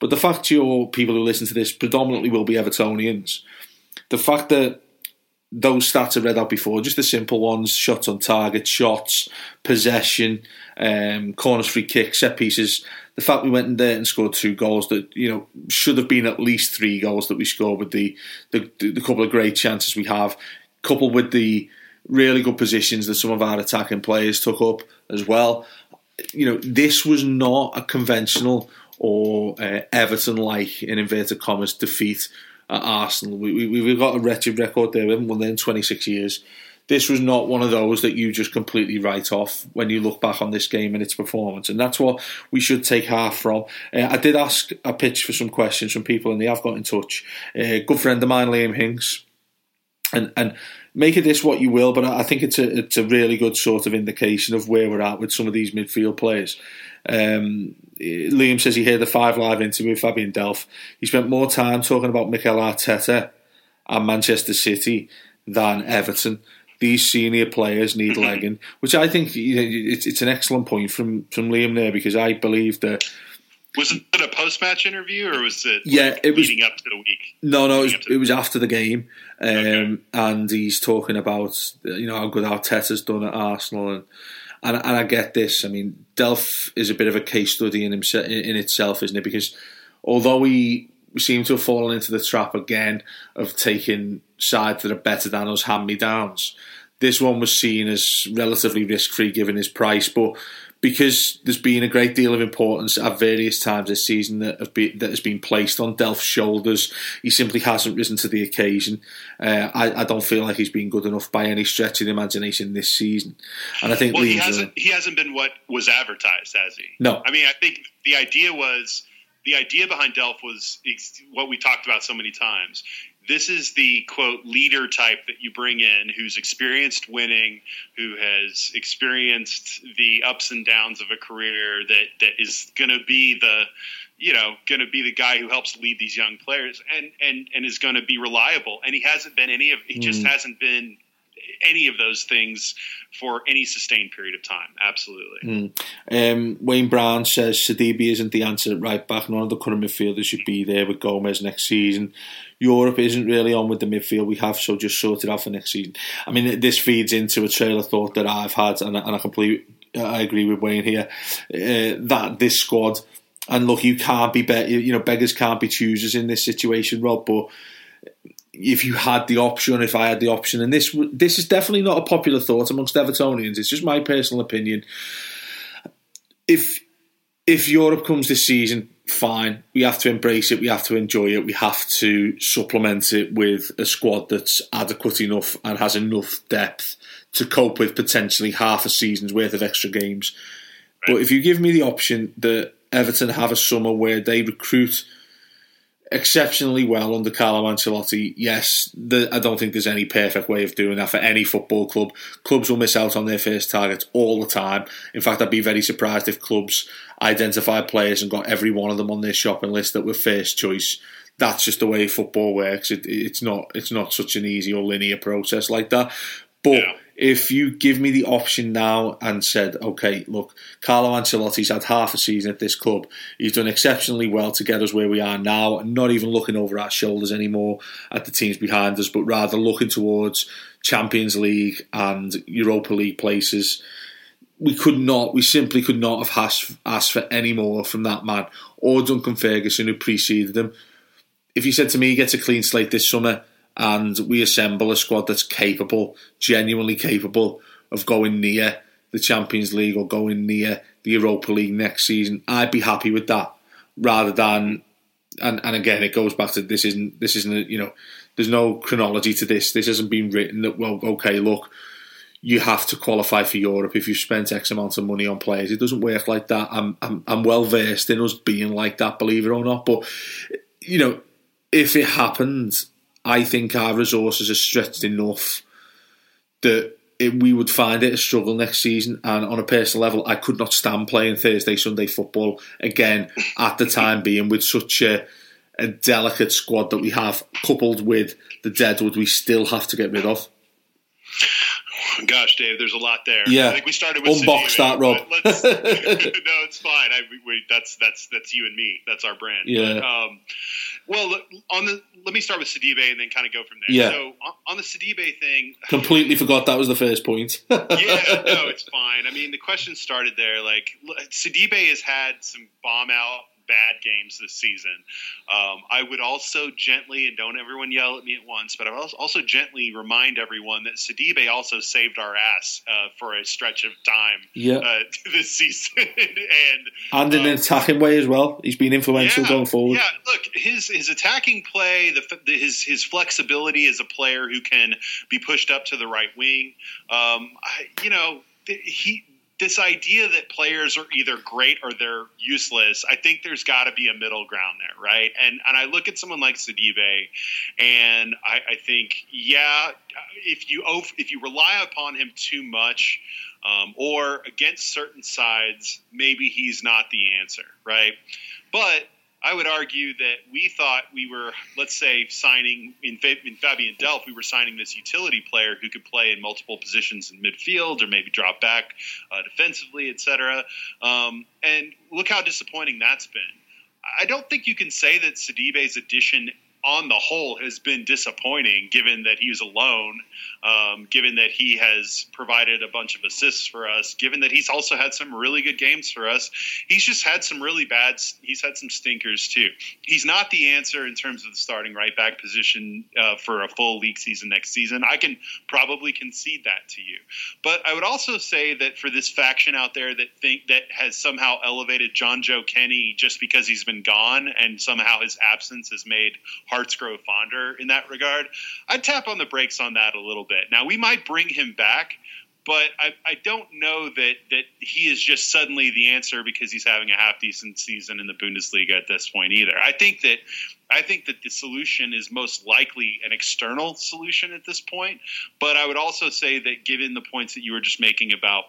But the fact your people who listen to this predominantly will be Evertonians, the fact that those stats I read out before, just the simple ones: shots on target, shots, possession, um, corners, free kicks, set pieces. The fact we went in there and scored two goals that you know should have been at least three goals that we scored with the the, the couple of great chances we have, coupled with the really good positions that some of our attacking players took up as well. You know, this was not a conventional or uh, Everton-like, in inverted commas, defeat at Arsenal. We, we, we've got a wretched record there. We haven't won there in 26 years. This was not one of those that you just completely write off when you look back on this game and its performance, and that's what we should take heart from. Uh, I did ask a pitch for some questions from people, and they have got in touch. A uh, good friend of mine, Liam Hinks, and and make of this what you will, but I think it's a it's a really good sort of indication of where we're at with some of these midfield players. Um, Liam says he heard the five live interview with Fabian Delph. He spent more time talking about Mikel Arteta and Manchester City than Everton. These senior players need legging, which I think you know, it's, it's an excellent point from, from Liam there because I believe that was it a post match interview or was it? Yeah, like it was leading up to the week. No, no, it was, Leading up to it was after the game, um, Okay. and he's talking about you know how good Arteta's done at Arsenal, and and, and I get this. I mean, Delph is a bit of a case study in himself in itself, isn't it? Because although we seem to have fallen into the trap again of taking sides that are better than us hand me downs, this one was seen as relatively risk free given his price, but because there's been a great deal of importance at various times this season that have been, that has been placed on Delph's shoulders. He simply hasn't risen to the occasion. Uh, I, I don't feel like he's been good enough by any stretch of the imagination this season. And I think Well, he hasn't. He hasn't been what was advertised, has he? No. I mean, I think the idea was the idea behind Delph was what we talked about so many times. This is the quote leader type that you bring in, who's experienced winning, who has experienced the ups and downs of a career, that that is going to be the you know, going to be the guy who helps lead these young players and and and is going to be reliable. And he hasn't been any of. He just mm. hasn't been any of those things for any sustained period of time. Absolutely. Um, Wayne Brown says Sidibe isn't the answer at right back. None of the current midfielders should be there with Gomes next season. Europe isn't really on with the midfield we have, so just sort it out for next season. I mean, this feeds into a trail of thought that I've had, and, and I completely I agree with Wayne here uh, that this squad. And look, you can't be, be you know beggars can't be choosers in this situation, Rob. But if you had the option, if I had the option, and this this is definitely not a popular thought amongst Evertonians. It's just my personal opinion. If if Europe comes this season, fine. We have to embrace it. We have to enjoy it. We have to supplement it with a squad that's adequate enough and has enough depth to cope with potentially half a season's worth of extra games. But if you give me the option that Everton have a summer where they recruit exceptionally well under Carlo Ancelotti. Yes, the, I don't think there's any perfect way of doing that for any football club. Clubs will miss out on their first targets all the time. In fact, I'd be very surprised if clubs identified players and got every one of them on their shopping list that were first choice. That's just the way football works. It, it's not. It's not such an easy or linear process like that. But Yeah. If you give me the option now and said, okay, look, Carlo Ancelotti's had half a season at this club. He's done exceptionally well to get us where we are now, not even looking over our shoulders anymore at the teams behind us, but rather looking towards Champions League and Europa League places. We could not, we simply could not have asked, asked for any more from that man or Duncan Ferguson who preceded him. If you said to me, he gets a clean slate this summer and we assemble a squad that's capable, genuinely capable of going near the Champions League or going near the Europa League next season, I'd be happy with that rather than and, and again it goes back to this isn't this isn't a, you know there's no chronology to this. This hasn't been written that well okay look you have to qualify for Europe if you've spent X amount of money on players. It doesn't work like that. I'm I'm, I'm well versed in us being like that believe it or not. But you know if it happened I think our resources are stretched enough that it, we would find it a struggle next season. And on a personal level, I could not stand playing Thursday, Sunday football again at the time being with such a, a delicate squad that we have, coupled with the deadwood we still have to get rid of. Gosh, Dave, there's a lot there. Yeah. I think we started with Unbox that, Rob. no, it's fine. I, we, that's that's that's you and me. That's our brand. Yeah. But, um, well, on the let me start with Sidibe and then kind of go from there. Yeah. So on, on the Sidibe thing, Completely forgot that was the first point. yeah, no, it's fine. I mean, the question started there. Like, Sidibe has had some bomb out bad games this season. Um, I would also gently, and don't everyone yell at me at once, but I would also- gently remind everyone that Sidibe also saved our ass uh, for a stretch of time Yeah. uh, this season. and and in um, an attacking way as well. He's been influential going forward. yeah, look, his his attacking play, the, the his his flexibility as a player who can be pushed up to the right wing. Um, I, you know, he this idea that players are either great or they're useless. I think there's got to be a middle ground there, right? And and I look at someone like Sidibe, and I, I think, yeah, if you if you rely upon him too much. Um, or against certain sides, maybe he's not the answer, right? But I would argue that we thought we were, let's say, signing in, in Fabian Delph, we were signing this utility player who could play in multiple positions in midfield or maybe drop back uh, defensively, etc. Um, and look how disappointing that's been. I don't think you can say that Sidibe's addition on the whole has been disappointing given that he was alone um, given that he has provided a bunch of assists for us, given that he's also had some really good games for us. He's just had some really bad, he's had some stinkers too. He's not the answer in terms of the starting right back position uh, for a full league season next season. I can probably concede that to you. But I would also say that for this faction out there that think that has somehow elevated Jonjoe Kenny just because he's been gone and somehow his absence has made hearts grow fonder in that regard, I'd tap on the brakes on that a little bit. Now we might bring him back, but I, I don't know that that he is just suddenly the answer because he's having a half decent season in the Bundesliga at this point either. I think that I think that the solution is most likely an external solution at this point. But I would also say that given the points that you were just making about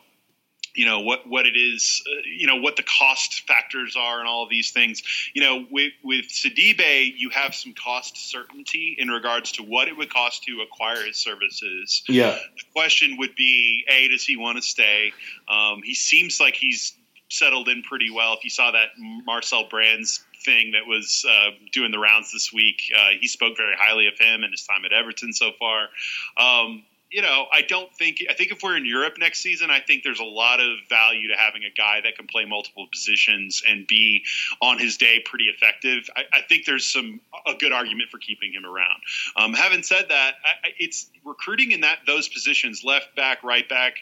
you know what what it is, uh, you know what the cost factors are, and all of these things. You know, with with Sidibe, you have some cost certainty in regards to what it would cost to acquire his services. Yeah. The question would be: A, does he want to stay? Um, he seems like he's settled in pretty well. If you saw that Marcel Brands thing that was uh, doing the rounds this week, uh, he spoke very highly of him and his time at Everton so far. Um, you know, I don't think. I think if we're in Europe next season, I think there's a lot of value to having a guy that can play multiple positions and be on his day pretty effective. I, I think there's some a good argument for keeping him around. Um, having said that, I, it's recruiting in that those positions, left back, right back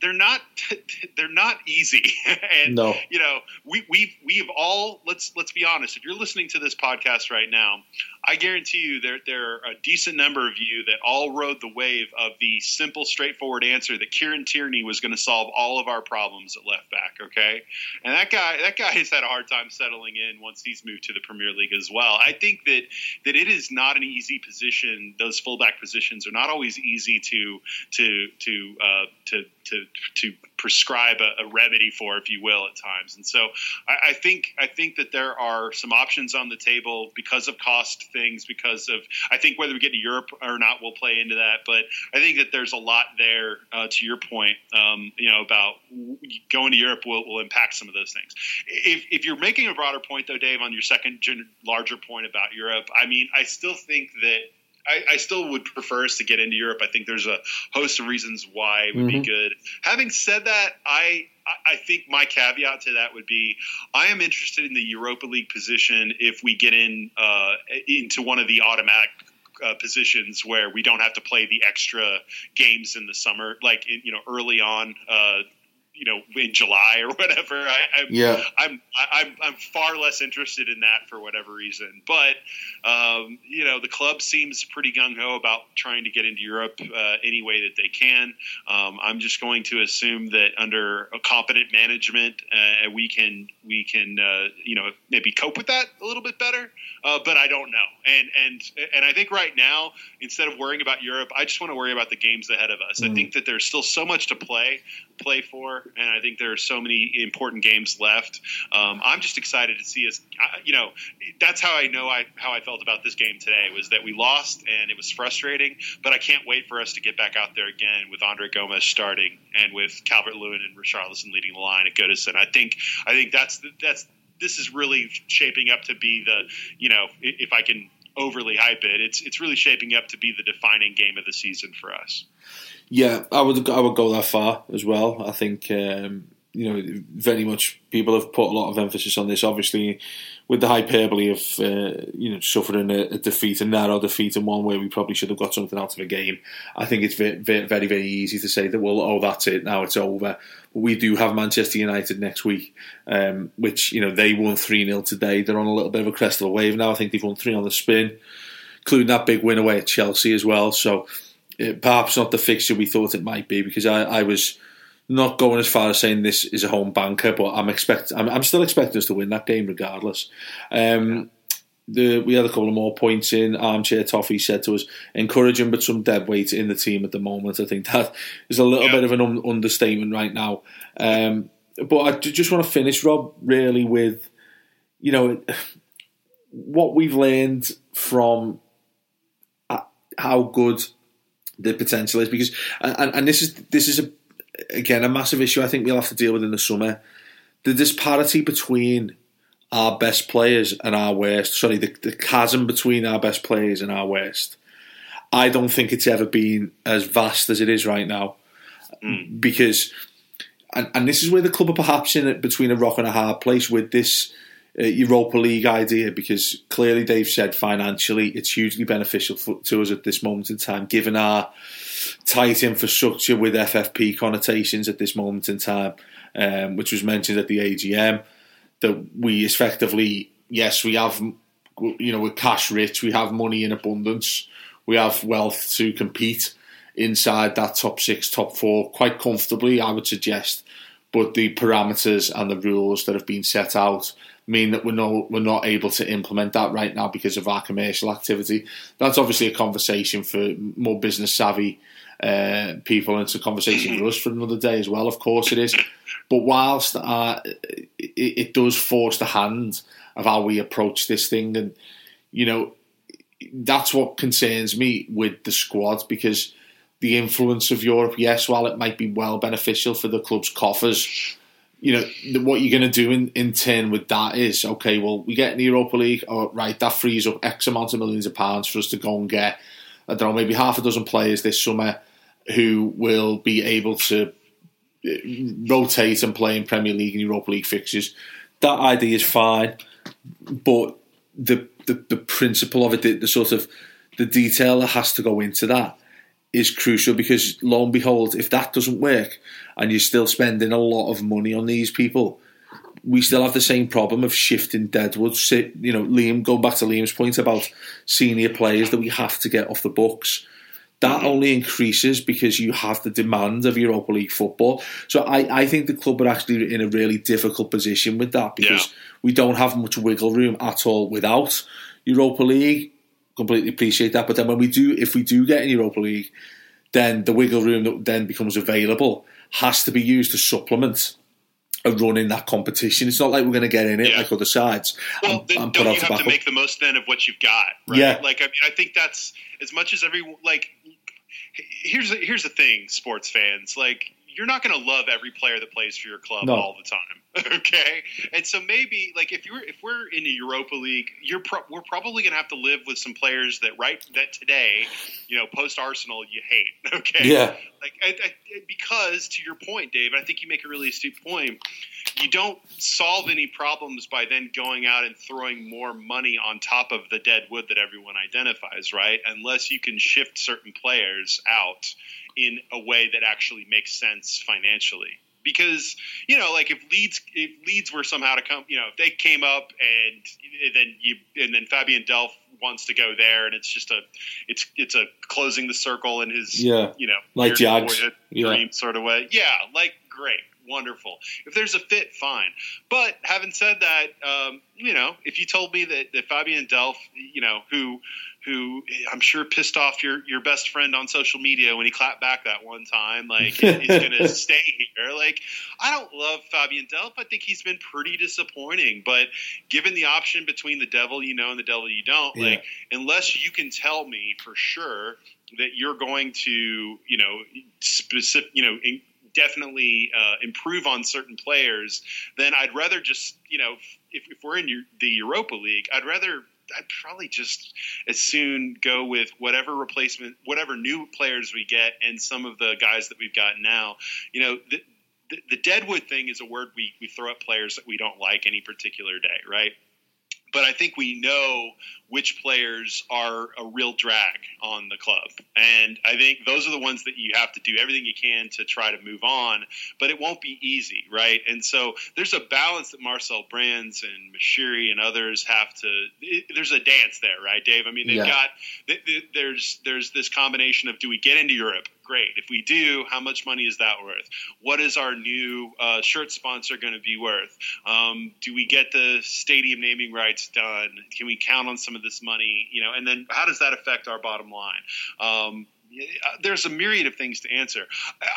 they're not they're not easy and no. you know we we've we've all let's let's be honest if you're listening to this podcast right now I guarantee you there there are a decent number of you that all rode the wave of the simple straightforward answer that Kieran Tierney was going to solve all of our problems at left back okay? And that guy that guy has had a hard time settling in once he's moved to the Premier League as well. I think that that it is not an easy position. Those fullback positions are not always easy to to to uh, to to to prescribe a, a, remedy for, if you will, at times. And so I, I, think I think that there are some options on the table because of cost things, because of I think whether we get to Europe or not will play into that. But I think that there's a lot there uh, to your point, um, you know, about going to Europe will, will impact some of those things. If, if you're making a broader point, though, Dave, on your second larger point about Europe, I mean, I still think that I, I, still would prefer us to get into Europe. I think there's a host of reasons why it would mm-hmm. be good. Having said that, I I think my caveat to that would be I am interested in the Europa League position if we get in uh, into one of the automatic uh, positions where we don't have to play the extra games in the summer, like in, you know early on. Uh, you know in July or whatever. I, am yeah, I'm I'm I'm far less interested in that for whatever reason. But um, you know, the club seems pretty gung ho about trying to get into Europe uh, any way that they can. Um, I'm just going to assume that under a competent management, uh, we can we can uh, you know maybe cope with that a little bit better. Uh, but I don't know. And and and I think right now, instead of worrying about Europe, I just want to worry about the games ahead of us. Mm. I think that there's still so much to play play for, and I think there are so many important games left. Um, I'm just excited to see us. You know, that's how I know I how I felt about this game today was that we lost and it was frustrating. But I can't wait for us to get back out there again with Andre Gomes starting and with Calvert Lewin and Richarlison leading the line at Goodison. I think I think that's that's this is really shaping up to be the you know if I can overly hype it, it's it's really shaping up to be the defining game of the season for us. Yeah, I would I would go that far as well. I think um, you know very much people have put a lot of emphasis on this. Obviously, with the hyperbole of uh, you know suffering a, a, defeat, a narrow defeat, and one where we probably should have got something out of a game. I think it's very very very easy to say that well, oh that's it, now it's over. But we do have Manchester United next week, um, which you know they won three 0 today. They're on a little bit of a crest of a wave now. I think they've won three on the spin, including that big win away at Chelsea as well. So perhaps not the fixture we thought it might be because I, I, was not going as far as saying this is a home banker, but I'm expect I'm, I'm still expecting us to win that game regardless. Um, the, we had a couple of more points in. Armchair Toffee said to us, encouraging but some dead weight in the team at the moment. I think that is a little yeah. bit of an un- understatement right now. Um, but I just want to finish, Rob, really with, you know, what we've learned from uh, how good the potential is, because and, and this is this is a again a massive issue. I think we'll have to deal with in the summer. The disparity between our best players and our worst. Sorry, the, the chasm between our best players and our worst. I don't think it's ever been as vast as it is right now, mm. because, and, and this is where the club are perhaps in it between a rock and a hard place with this uh, Europa League idea, because clearly they've said financially it's hugely beneficial for, to us at this moment in time, given our tight infrastructure with FFP connotations at this moment in time, um, which was mentioned at the AGM that we effectively, yes, we have, you know, we're cash rich, we have money in abundance, we have wealth to compete inside that top six, top four quite comfortably, I would suggest. But the parameters and the rules that have been set out mean that we're not we're not able to implement that right now because of our commercial activity. That's obviously a conversation for more business savvy uh, people, and it's a conversation for us for another day as well. Of course, it is. But whilst uh, it, it, does force the hand of how we approach this thing, and you know, that's what concerns me with the squad because the influence of Europe, yes, while it might be well beneficial for the club's coffers, you know, what you're going to do in, in turn with that is okay. Well, we get in the Europa League, oh, right? That frees up X amount of millions of pounds for us to go and get, I don't know, maybe half a dozen players this summer who will be able to uh, rotate and play in Premier League and Europa League fixtures. That idea is fine, but the the, the principle of it, the, the sort of the detail that has to go into that is crucial because lo and behold, if that doesn't work and you're still spending a lot of money on these people, we still have the same problem of shifting Deadwood. You know, Liam, going back to Liam's point about senior players that we have to get off the books that only increases because you have the demand of Europa League football. So I, I think the club are actually in a really difficult position with that because yeah. we don't have much wiggle room at all without Europa League. Completely appreciate that. But then when we do, if we do get in Europa League, then the wiggle room that then becomes available has to be used to supplement a run in that competition. It's not like we're going to get in it yeah. like other sides. Well, and, then and don't you have to make the most then of what you've got, right? Yeah. Like I mean, I think that's as much as every like here's here's the thing, sports fans. Like you're not going to love every player that plays for your club no. all the time, okay? And so maybe like if you're if we're in the Europa League, you're pro- we're probably going to have to live with some players that right that today, you know, post Arsenal you hate, okay? Yeah. Like I, I, because to your point, Dave, I think you make a really astute point you don't solve any problems by then going out and throwing more money on top of the dead wood that everyone identifies, right? Unless you can shift certain players out in a way that actually makes sense financially. Because you know, like if Leeds, if Leeds were somehow to come, you know, if they came up and, and then you and then Fabian Delph wants to go there, and it's just a, it's it's a closing the circle in his, yeah, you know, like Jags, yeah. dream sort of way. Yeah, like great wonderful. If there's a fit, fine. But having said that, um, you know, if you told me that, that Fabian Delph, you know, who who I'm sure pissed off your your best friend on social media when he clapped back that one time, like he's going to stay here. Like I don't love Fabian Delph. I think he's been pretty disappointing. But given the option between the devil you know and the devil you don't, yeah. like unless you can tell me for sure that you're going to, you know, specific, you know, in, definitely uh, improve on certain players, then I'd rather just, you know, if, if we're in the Europa League, I'd rather I'd probably just as soon go with whatever replacement, whatever new players we get, and some of the guys that we've got now. You know, the, the, the deadwood thing is a word we, we throw at players that we don't like any particular day, right? But I think we know which players are a real drag on the club. And I think those are the ones that you have to do everything you can to try to move on, but it won't be easy, right? And so there's a balance that Marcel Brands and Moshiri and others have to it, there's a dance there, right, Dave? I mean, they've yeah. got there's there's this combination of do we get into Europe? Great. If we do, how much money is that worth? What is our new uh, shirt sponsor going to be worth? Um, do we get the stadium naming rights done? Can we count on some of this money? You know, and then how does that affect our bottom line? Um, there's a myriad of things to answer.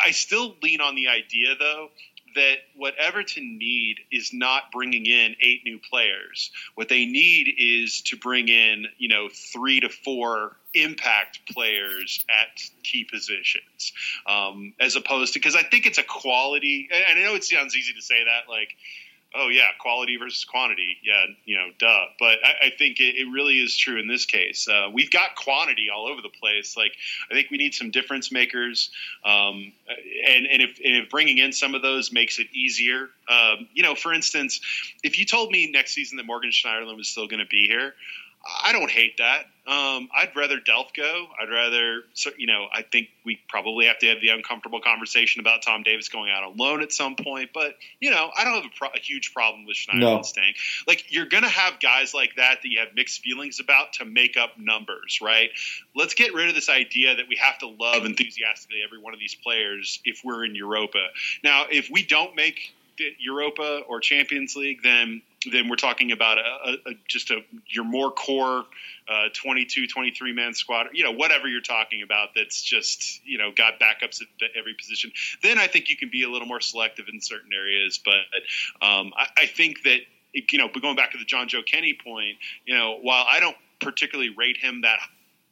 I still lean on the idea, though, that what Everton need is not bringing in eight new players. What they need is to bring in, you know, three to four impact players at key positions, um, as opposed to because I think it's a quality. And I know it sounds easy to say that, like oh yeah, quality versus quantity. Yeah, you know, duh. But I, I think it, it, really is true in this case. Uh, we've got quantity all over the place. Like I think we need some difference makers, um, and and if, and if bringing in some of those makes it easier. Um, you know, for instance, if you told me next season that Morgan Schneiderlin was still going to be here, I don't hate that. Um, I'd rather Delph go. I'd rather, you know, I think we probably have to have the uncomfortable conversation about Tom Davies going out on loan at some point. But you know, I don't have a, pro- a huge problem with Schneider no. staying. Like you're going to have guys like that that you have mixed feelings about to make up numbers, right? Let's get rid of this idea that we have to love enthusiastically every one of these players if we're in Europa. Now, if we don't make Europa or Champions League, then then we're talking about a, a, just a your more core uh, 22, 23 man squad, you know, whatever you're talking about that's just, you know, got backups at every position. Then I think you can be a little more selective in certain areas. But um, I, I think that, you know, going back to the Jonjoe Kenny point, you know, while I don't particularly rate him that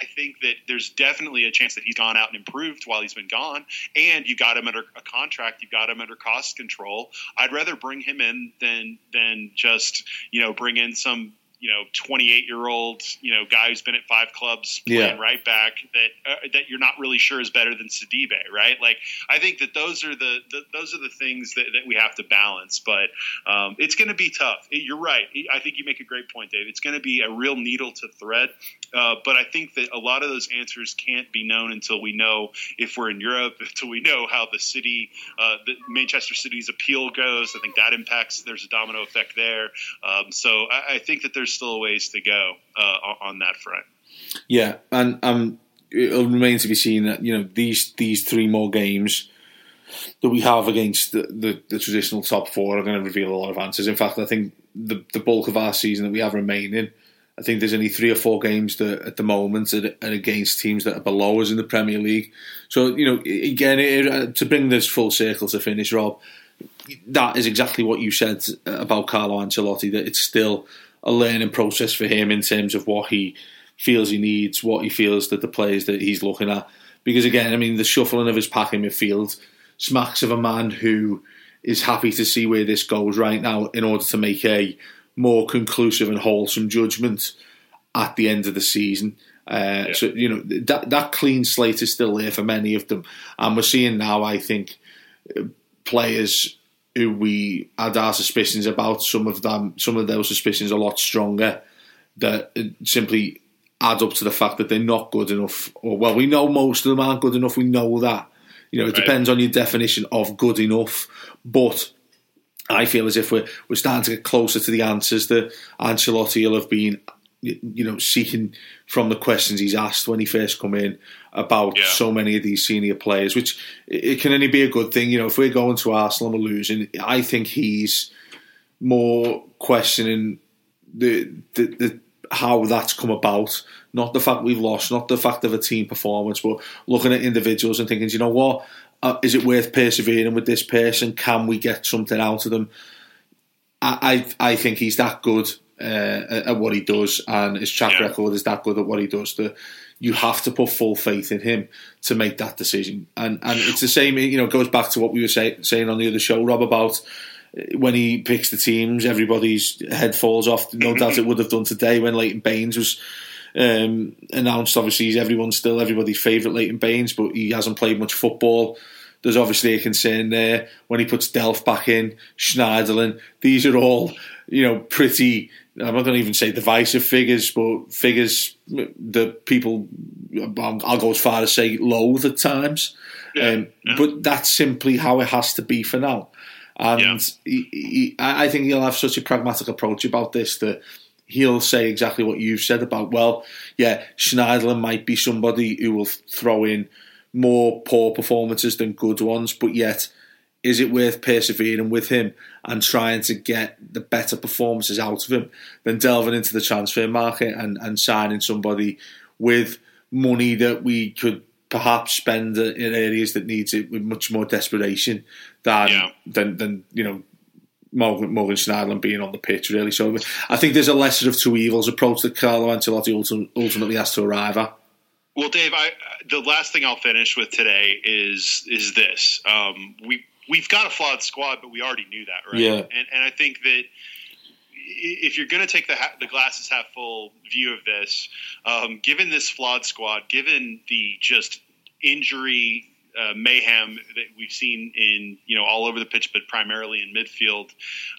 I think that there's definitely a chance that he's gone out and improved while he's been gone, and you got him under a contract, you got him under cost control. I'd rather bring him in than than just you know bring in some you know 28 year old you know guy who's been at five clubs playing yeah. right back that uh, that you're not really sure is better than Sidibe, right? Like I think that those are the, the those are the things that, that we have to balance. But um, it's going to be tough. You're right. I think you make a great point, Dave. It's going to be a real needle to thread. Uh, but I think that a lot of those answers can't be known until we know if we're in Europe, until we know how the city, uh, the Manchester City's appeal goes. I think that impacts. There's a domino effect there. Um, so I, I think that there's there's still a ways to go uh, on that front. Yeah, and um, it remains to be seen that you know these these three more games that we have against the, the, the traditional top four are going to reveal a lot of answers. In fact, I think the the bulk of our season that we have remaining. I think there's only three or four games that at the moment are, against teams that are below us in the Premier League. So, you know, again, it, uh, to bring this full circle to finish, Rob, that is exactly what you said about Carlo Ancelotti, that it's still a learning process for him in terms of what he feels he needs, what he feels that the players that he's looking at. Because again, I mean, the shuffling of his pack in midfield smacks of a man who is happy to see where this goes right now in order to make a more conclusive and wholesome judgment at the end of the season. Uh, yeah. So you know that that clean slate is still there for many of them, and we're seeing now. I think players who we had our suspicions about. Some of them, some of those suspicions, are a lot stronger. That uh, simply add up to the fact that they're not good enough. Or well, we know most of them aren't good enough. We know that. You know, it right. depends on your definition of good enough. But I feel as if we're we're starting to get closer to the answers that Ancelotti will have been, you know, seeking from the questions he's asked when he first come in about yeah. so many of these senior players, which it can only be a good thing. You know, if we're going to Arsenal and we're losing, I think he's more questioning the, the, the how that's come about, not the fact we've lost, not the fact of a team performance, but looking at individuals and thinking, you know what, uh, is it worth persevering with this person? Can we get something out of them? I I, I think he's that good uh, at what he does, and his track yeah. record is that good at what he does. That you have to put full faith in him to make that decision. And and it's the same. You know, it goes back to what we were say, saying on the other show, Rob, about uh, when he picks the teams, everybody's head falls off. No doubt it would have done today when Leighton Baines was. Um, announced obviously he's everyone's still everybody's favourite Leighton Baines, but he hasn't played much football. There's obviously a concern there when he puts Delph back in, Schneiderlin. These are all, you know, pretty I'm not going to even say divisive figures, but figures that people, I'll go as far as say, loathe at times. Yeah, um, yeah. But that's simply how it has to be for now. And yeah. he, he, I think he'll have such a pragmatic approach about this that he'll say exactly what you've said about, well, yeah, Schneiderlin might be somebody who will throw in more poor performances than good ones, but yet is it worth persevering with him and trying to get the better performances out of him than delving into the transfer market and, and signing somebody with money that we could perhaps spend in areas that needs it with much more desperation than Yeah. than, than you know Morgan, Morgan Schneiderlin being on the pitch really. So I think there's a lesser of two evils approach that Carlo Ancelotti ultimately has to arrive at. Well, Dave, I, the last thing I'll finish with today is is this: um, we we've got a flawed squad, but we already knew that, right? Yeah. And and I think that if you're going to take the ha- the glasses half full view of this, um, given this flawed squad, given the just injury uh, mayhem that we've seen in you know all over the pitch, but primarily in midfield,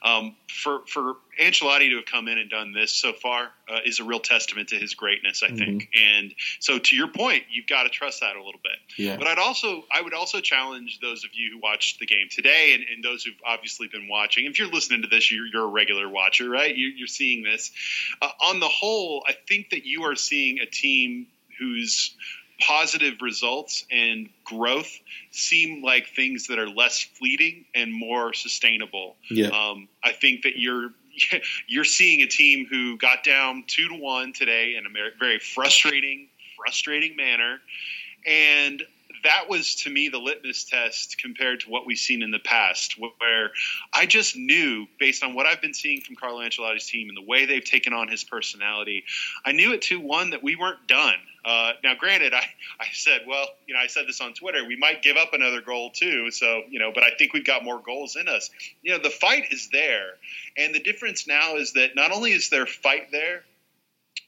um, for for Ancelotti to have come in and done this so far uh, is a real testament to his greatness, I think. And so, to your point, you've got to trust that a little bit. Yeah. But I'd also I would also challenge those of you who watched the game today, and, and those who've obviously been watching. If you're listening to this, you're, you're a regular watcher, right? You, you're seeing this. Uh, on the whole, I think that you are seeing a team whose positive results and growth seem like things that are less fleeting and more sustainable. Yeah. Um, I think that you're you're seeing a team who got down two to one today in a very frustrating, frustrating manner, and that was to me the litmus test compared to what we've seen in the past, where I just knew, based on what I've been seeing from Carlo Ancelotti's team and the way they've taken on his personality, I knew at two one that we weren't done. Uh, now, granted, I, I said, well, you know, I said this on Twitter. We might give up another goal too. So, you know, but I think we've got more goals in us. You know, the fight is there, and the difference now is that not only is there fight there,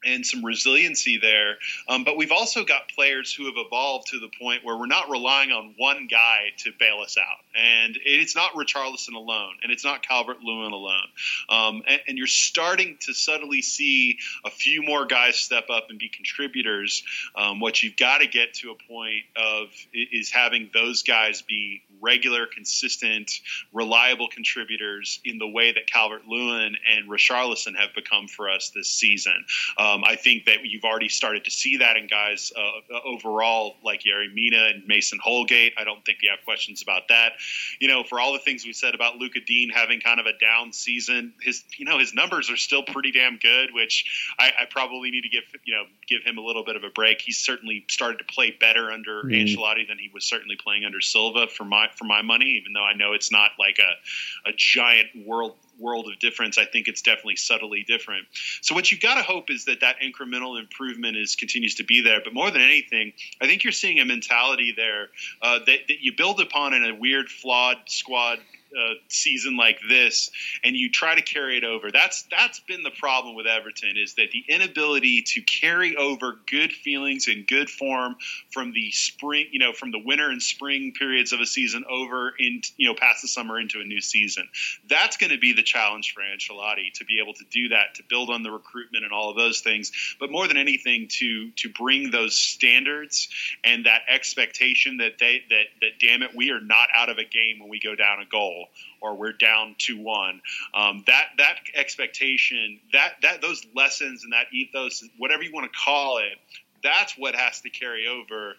and some resiliency there. Um, but we've also got players who have evolved to the point where we're not relying on one guy to bail us out. And it's not Richarlison alone, and it's not Calvert Lewin alone. Um, and, and you're starting to subtly see a few more guys step up and be contributors. Um, what you've got to get to a point of is having those guys be regular, consistent, reliable contributors in the way that Calvert Lewin and Richarlison have become for us this season. Um, I think that you've already started to see that in guys uh, overall, like Yeri Mina and Mason Holgate. I don't think you have questions about that. You know, for all the things we said about Lucas Digne having kind of a down season, his you know his numbers are still pretty damn good, which I, I probably need to give you know give him a little bit of a break. He's certainly started to play better under Ancelotti than he was certainly playing under Silva for my for my money. Even though I know it's not like a a giant world world of difference. I think it's definitely subtly different. So what you've got to hope is that that incremental improvement is continues to be there. But more than anything, I think you're seeing a mentality there uh, that, that you build upon in a weird, flawed squad uh, season like this, and you try to carry it over. That's that's been the problem with Everton is that the inability to carry over good feelings and good form from the spring, you know, from the winter and spring periods of a season over in you know past the summer into a new season. That's going to be the challenge for Ancelotti to be able to do that, to build on the recruitment and all of those things, but more than anything to to bring those standards and that expectation that they that that damn it, we are not out of a game when we go down a goal or we're down two one. Um, that that expectation, that that those lessons and that ethos, whatever you want to call it, that's what has to carry over.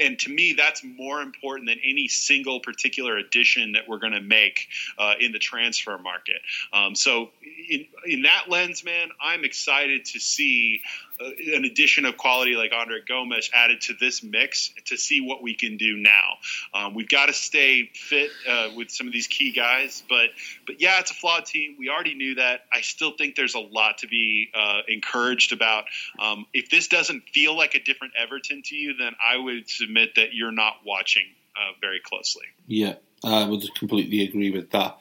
And to me, that's more important than any single particular addition that we're going to make uh, in the transfer market. Um, so, in, in that lens, man, I'm excited to see uh, an addition of quality like Andre Gomes added to this mix to see what we can do now. Um, we've got to stay fit uh, with some of these key guys, but but yeah, it's a flawed team. We already knew that. I still think there's a lot to be uh, encouraged about. Um, if this doesn't feel like a different Everton to you, then I would submit that you're not watching uh, very closely. Yeah, I would completely agree with that.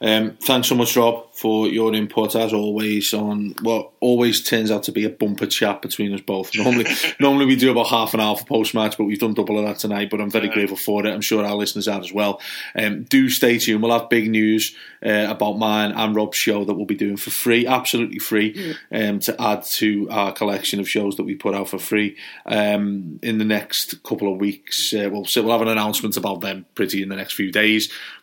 Um, thanks so much, Rob, for your input as always on what always turns out to be a bumper chat between us both. Normally, normally we do about half an hour for post match, but we've done double of that tonight. But I'm very Yeah. grateful for it. I'm sure our listeners are as well. Um, do stay tuned. We'll have big news uh, about mine and Rob's show that we'll be doing for free, absolutely free, um, to add to our collection of shows that we put out for free um, in the next couple of weeks. Uh, we'll so we'll have an announcement about them pretty in the next few days.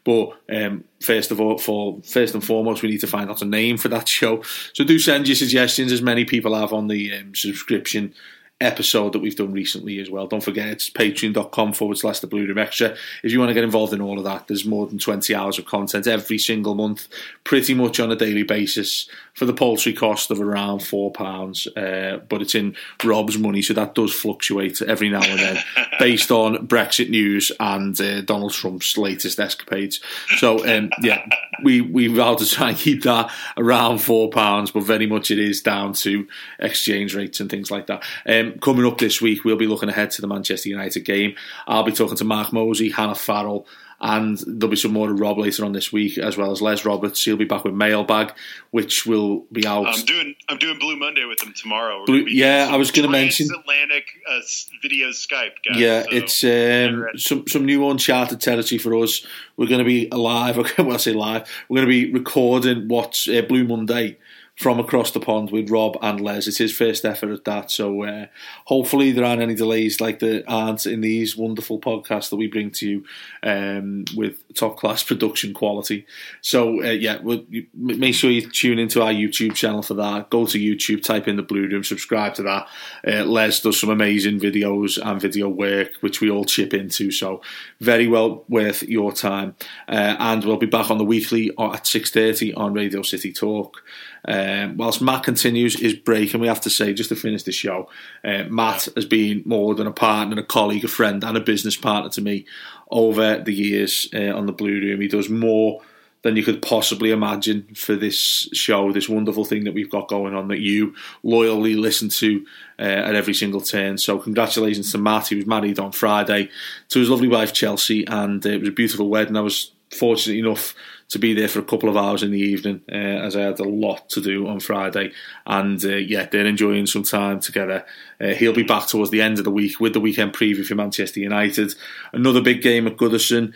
But um, first of all, for first and foremost, we need to find out a name for that show. So do send your suggestions, as many people have on the um, subscription episode that we've done recently as well. Don't forget it's patreon.com forward slash the Blue Room Extra. If you want to get involved in all of that, there's more than 20 hours of content every single month, pretty much on a daily basis for the poultry cost of around four pounds, uh, but it's in Rob's money, so that does fluctuate every now and then based on Brexit news and uh, Donald Trump's latest escapades. So um, yeah, we we to try and keep that around four pounds, but very much it is down to exchange rates and things like that. Um, coming up this week, we'll be looking ahead to the Manchester United game. I'll be talking to Mark Mosey, Hannah Farrell. And there'll be some more to Rob later on this week, as well as Les Roberts. He'll be back with Mailbag, which will be out. I'm doing I'm doing Blue Monday with him tomorrow. Blue, yeah, I was going to mention Atlantic uh, video Skype. Guys, yeah, so it's um, some some new uncharted territory for us. We're going to be live. Well, I say live. We're going to be recording what's uh, Blue Monday from across the pond with Rob and Les. It's his first effort at that, so uh, hopefully there aren't any delays like there aren't in these wonderful podcasts that we bring to you um, with top class production quality. So uh, yeah, we'll, make sure you tune into our YouTube channel for that. Go to YouTube, type in the Blue Room, subscribe to that. Uh, Les does some amazing videos and video work, which we all chip into. So very well worth your time. Uh, and we'll be back on the weekly at six thirty on Radio City Talk. Um, whilst Matt continues his break, and we have to say, just to finish the show, uh, Matt has been more than a partner, a colleague, a friend, and a business partner to me over the years uh, on the Blue Room. He does more than you could possibly imagine for this show, this wonderful thing that we've got going on that you loyally listen to uh, at every single turn. So, congratulations to Matt. He was married on Friday to his lovely wife Chelsea, and uh, it was a beautiful wedding. I was fortunate enough to be there for a couple of hours in the evening, uh, as I had a lot to do on Friday. And uh, yeah, they're enjoying some time together. Uh, he'll be back towards the end of the week with the weekend preview for Manchester United. Another big game at Goodison.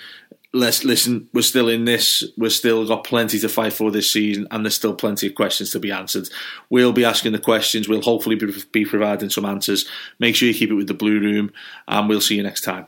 Let's listen. We're still in this. We're still got plenty to fight for this season, and there's still plenty of questions to be answered. We'll be asking the questions. We'll hopefully be, be providing some answers. Make sure you keep it with the Blue Room, and we'll see you next time.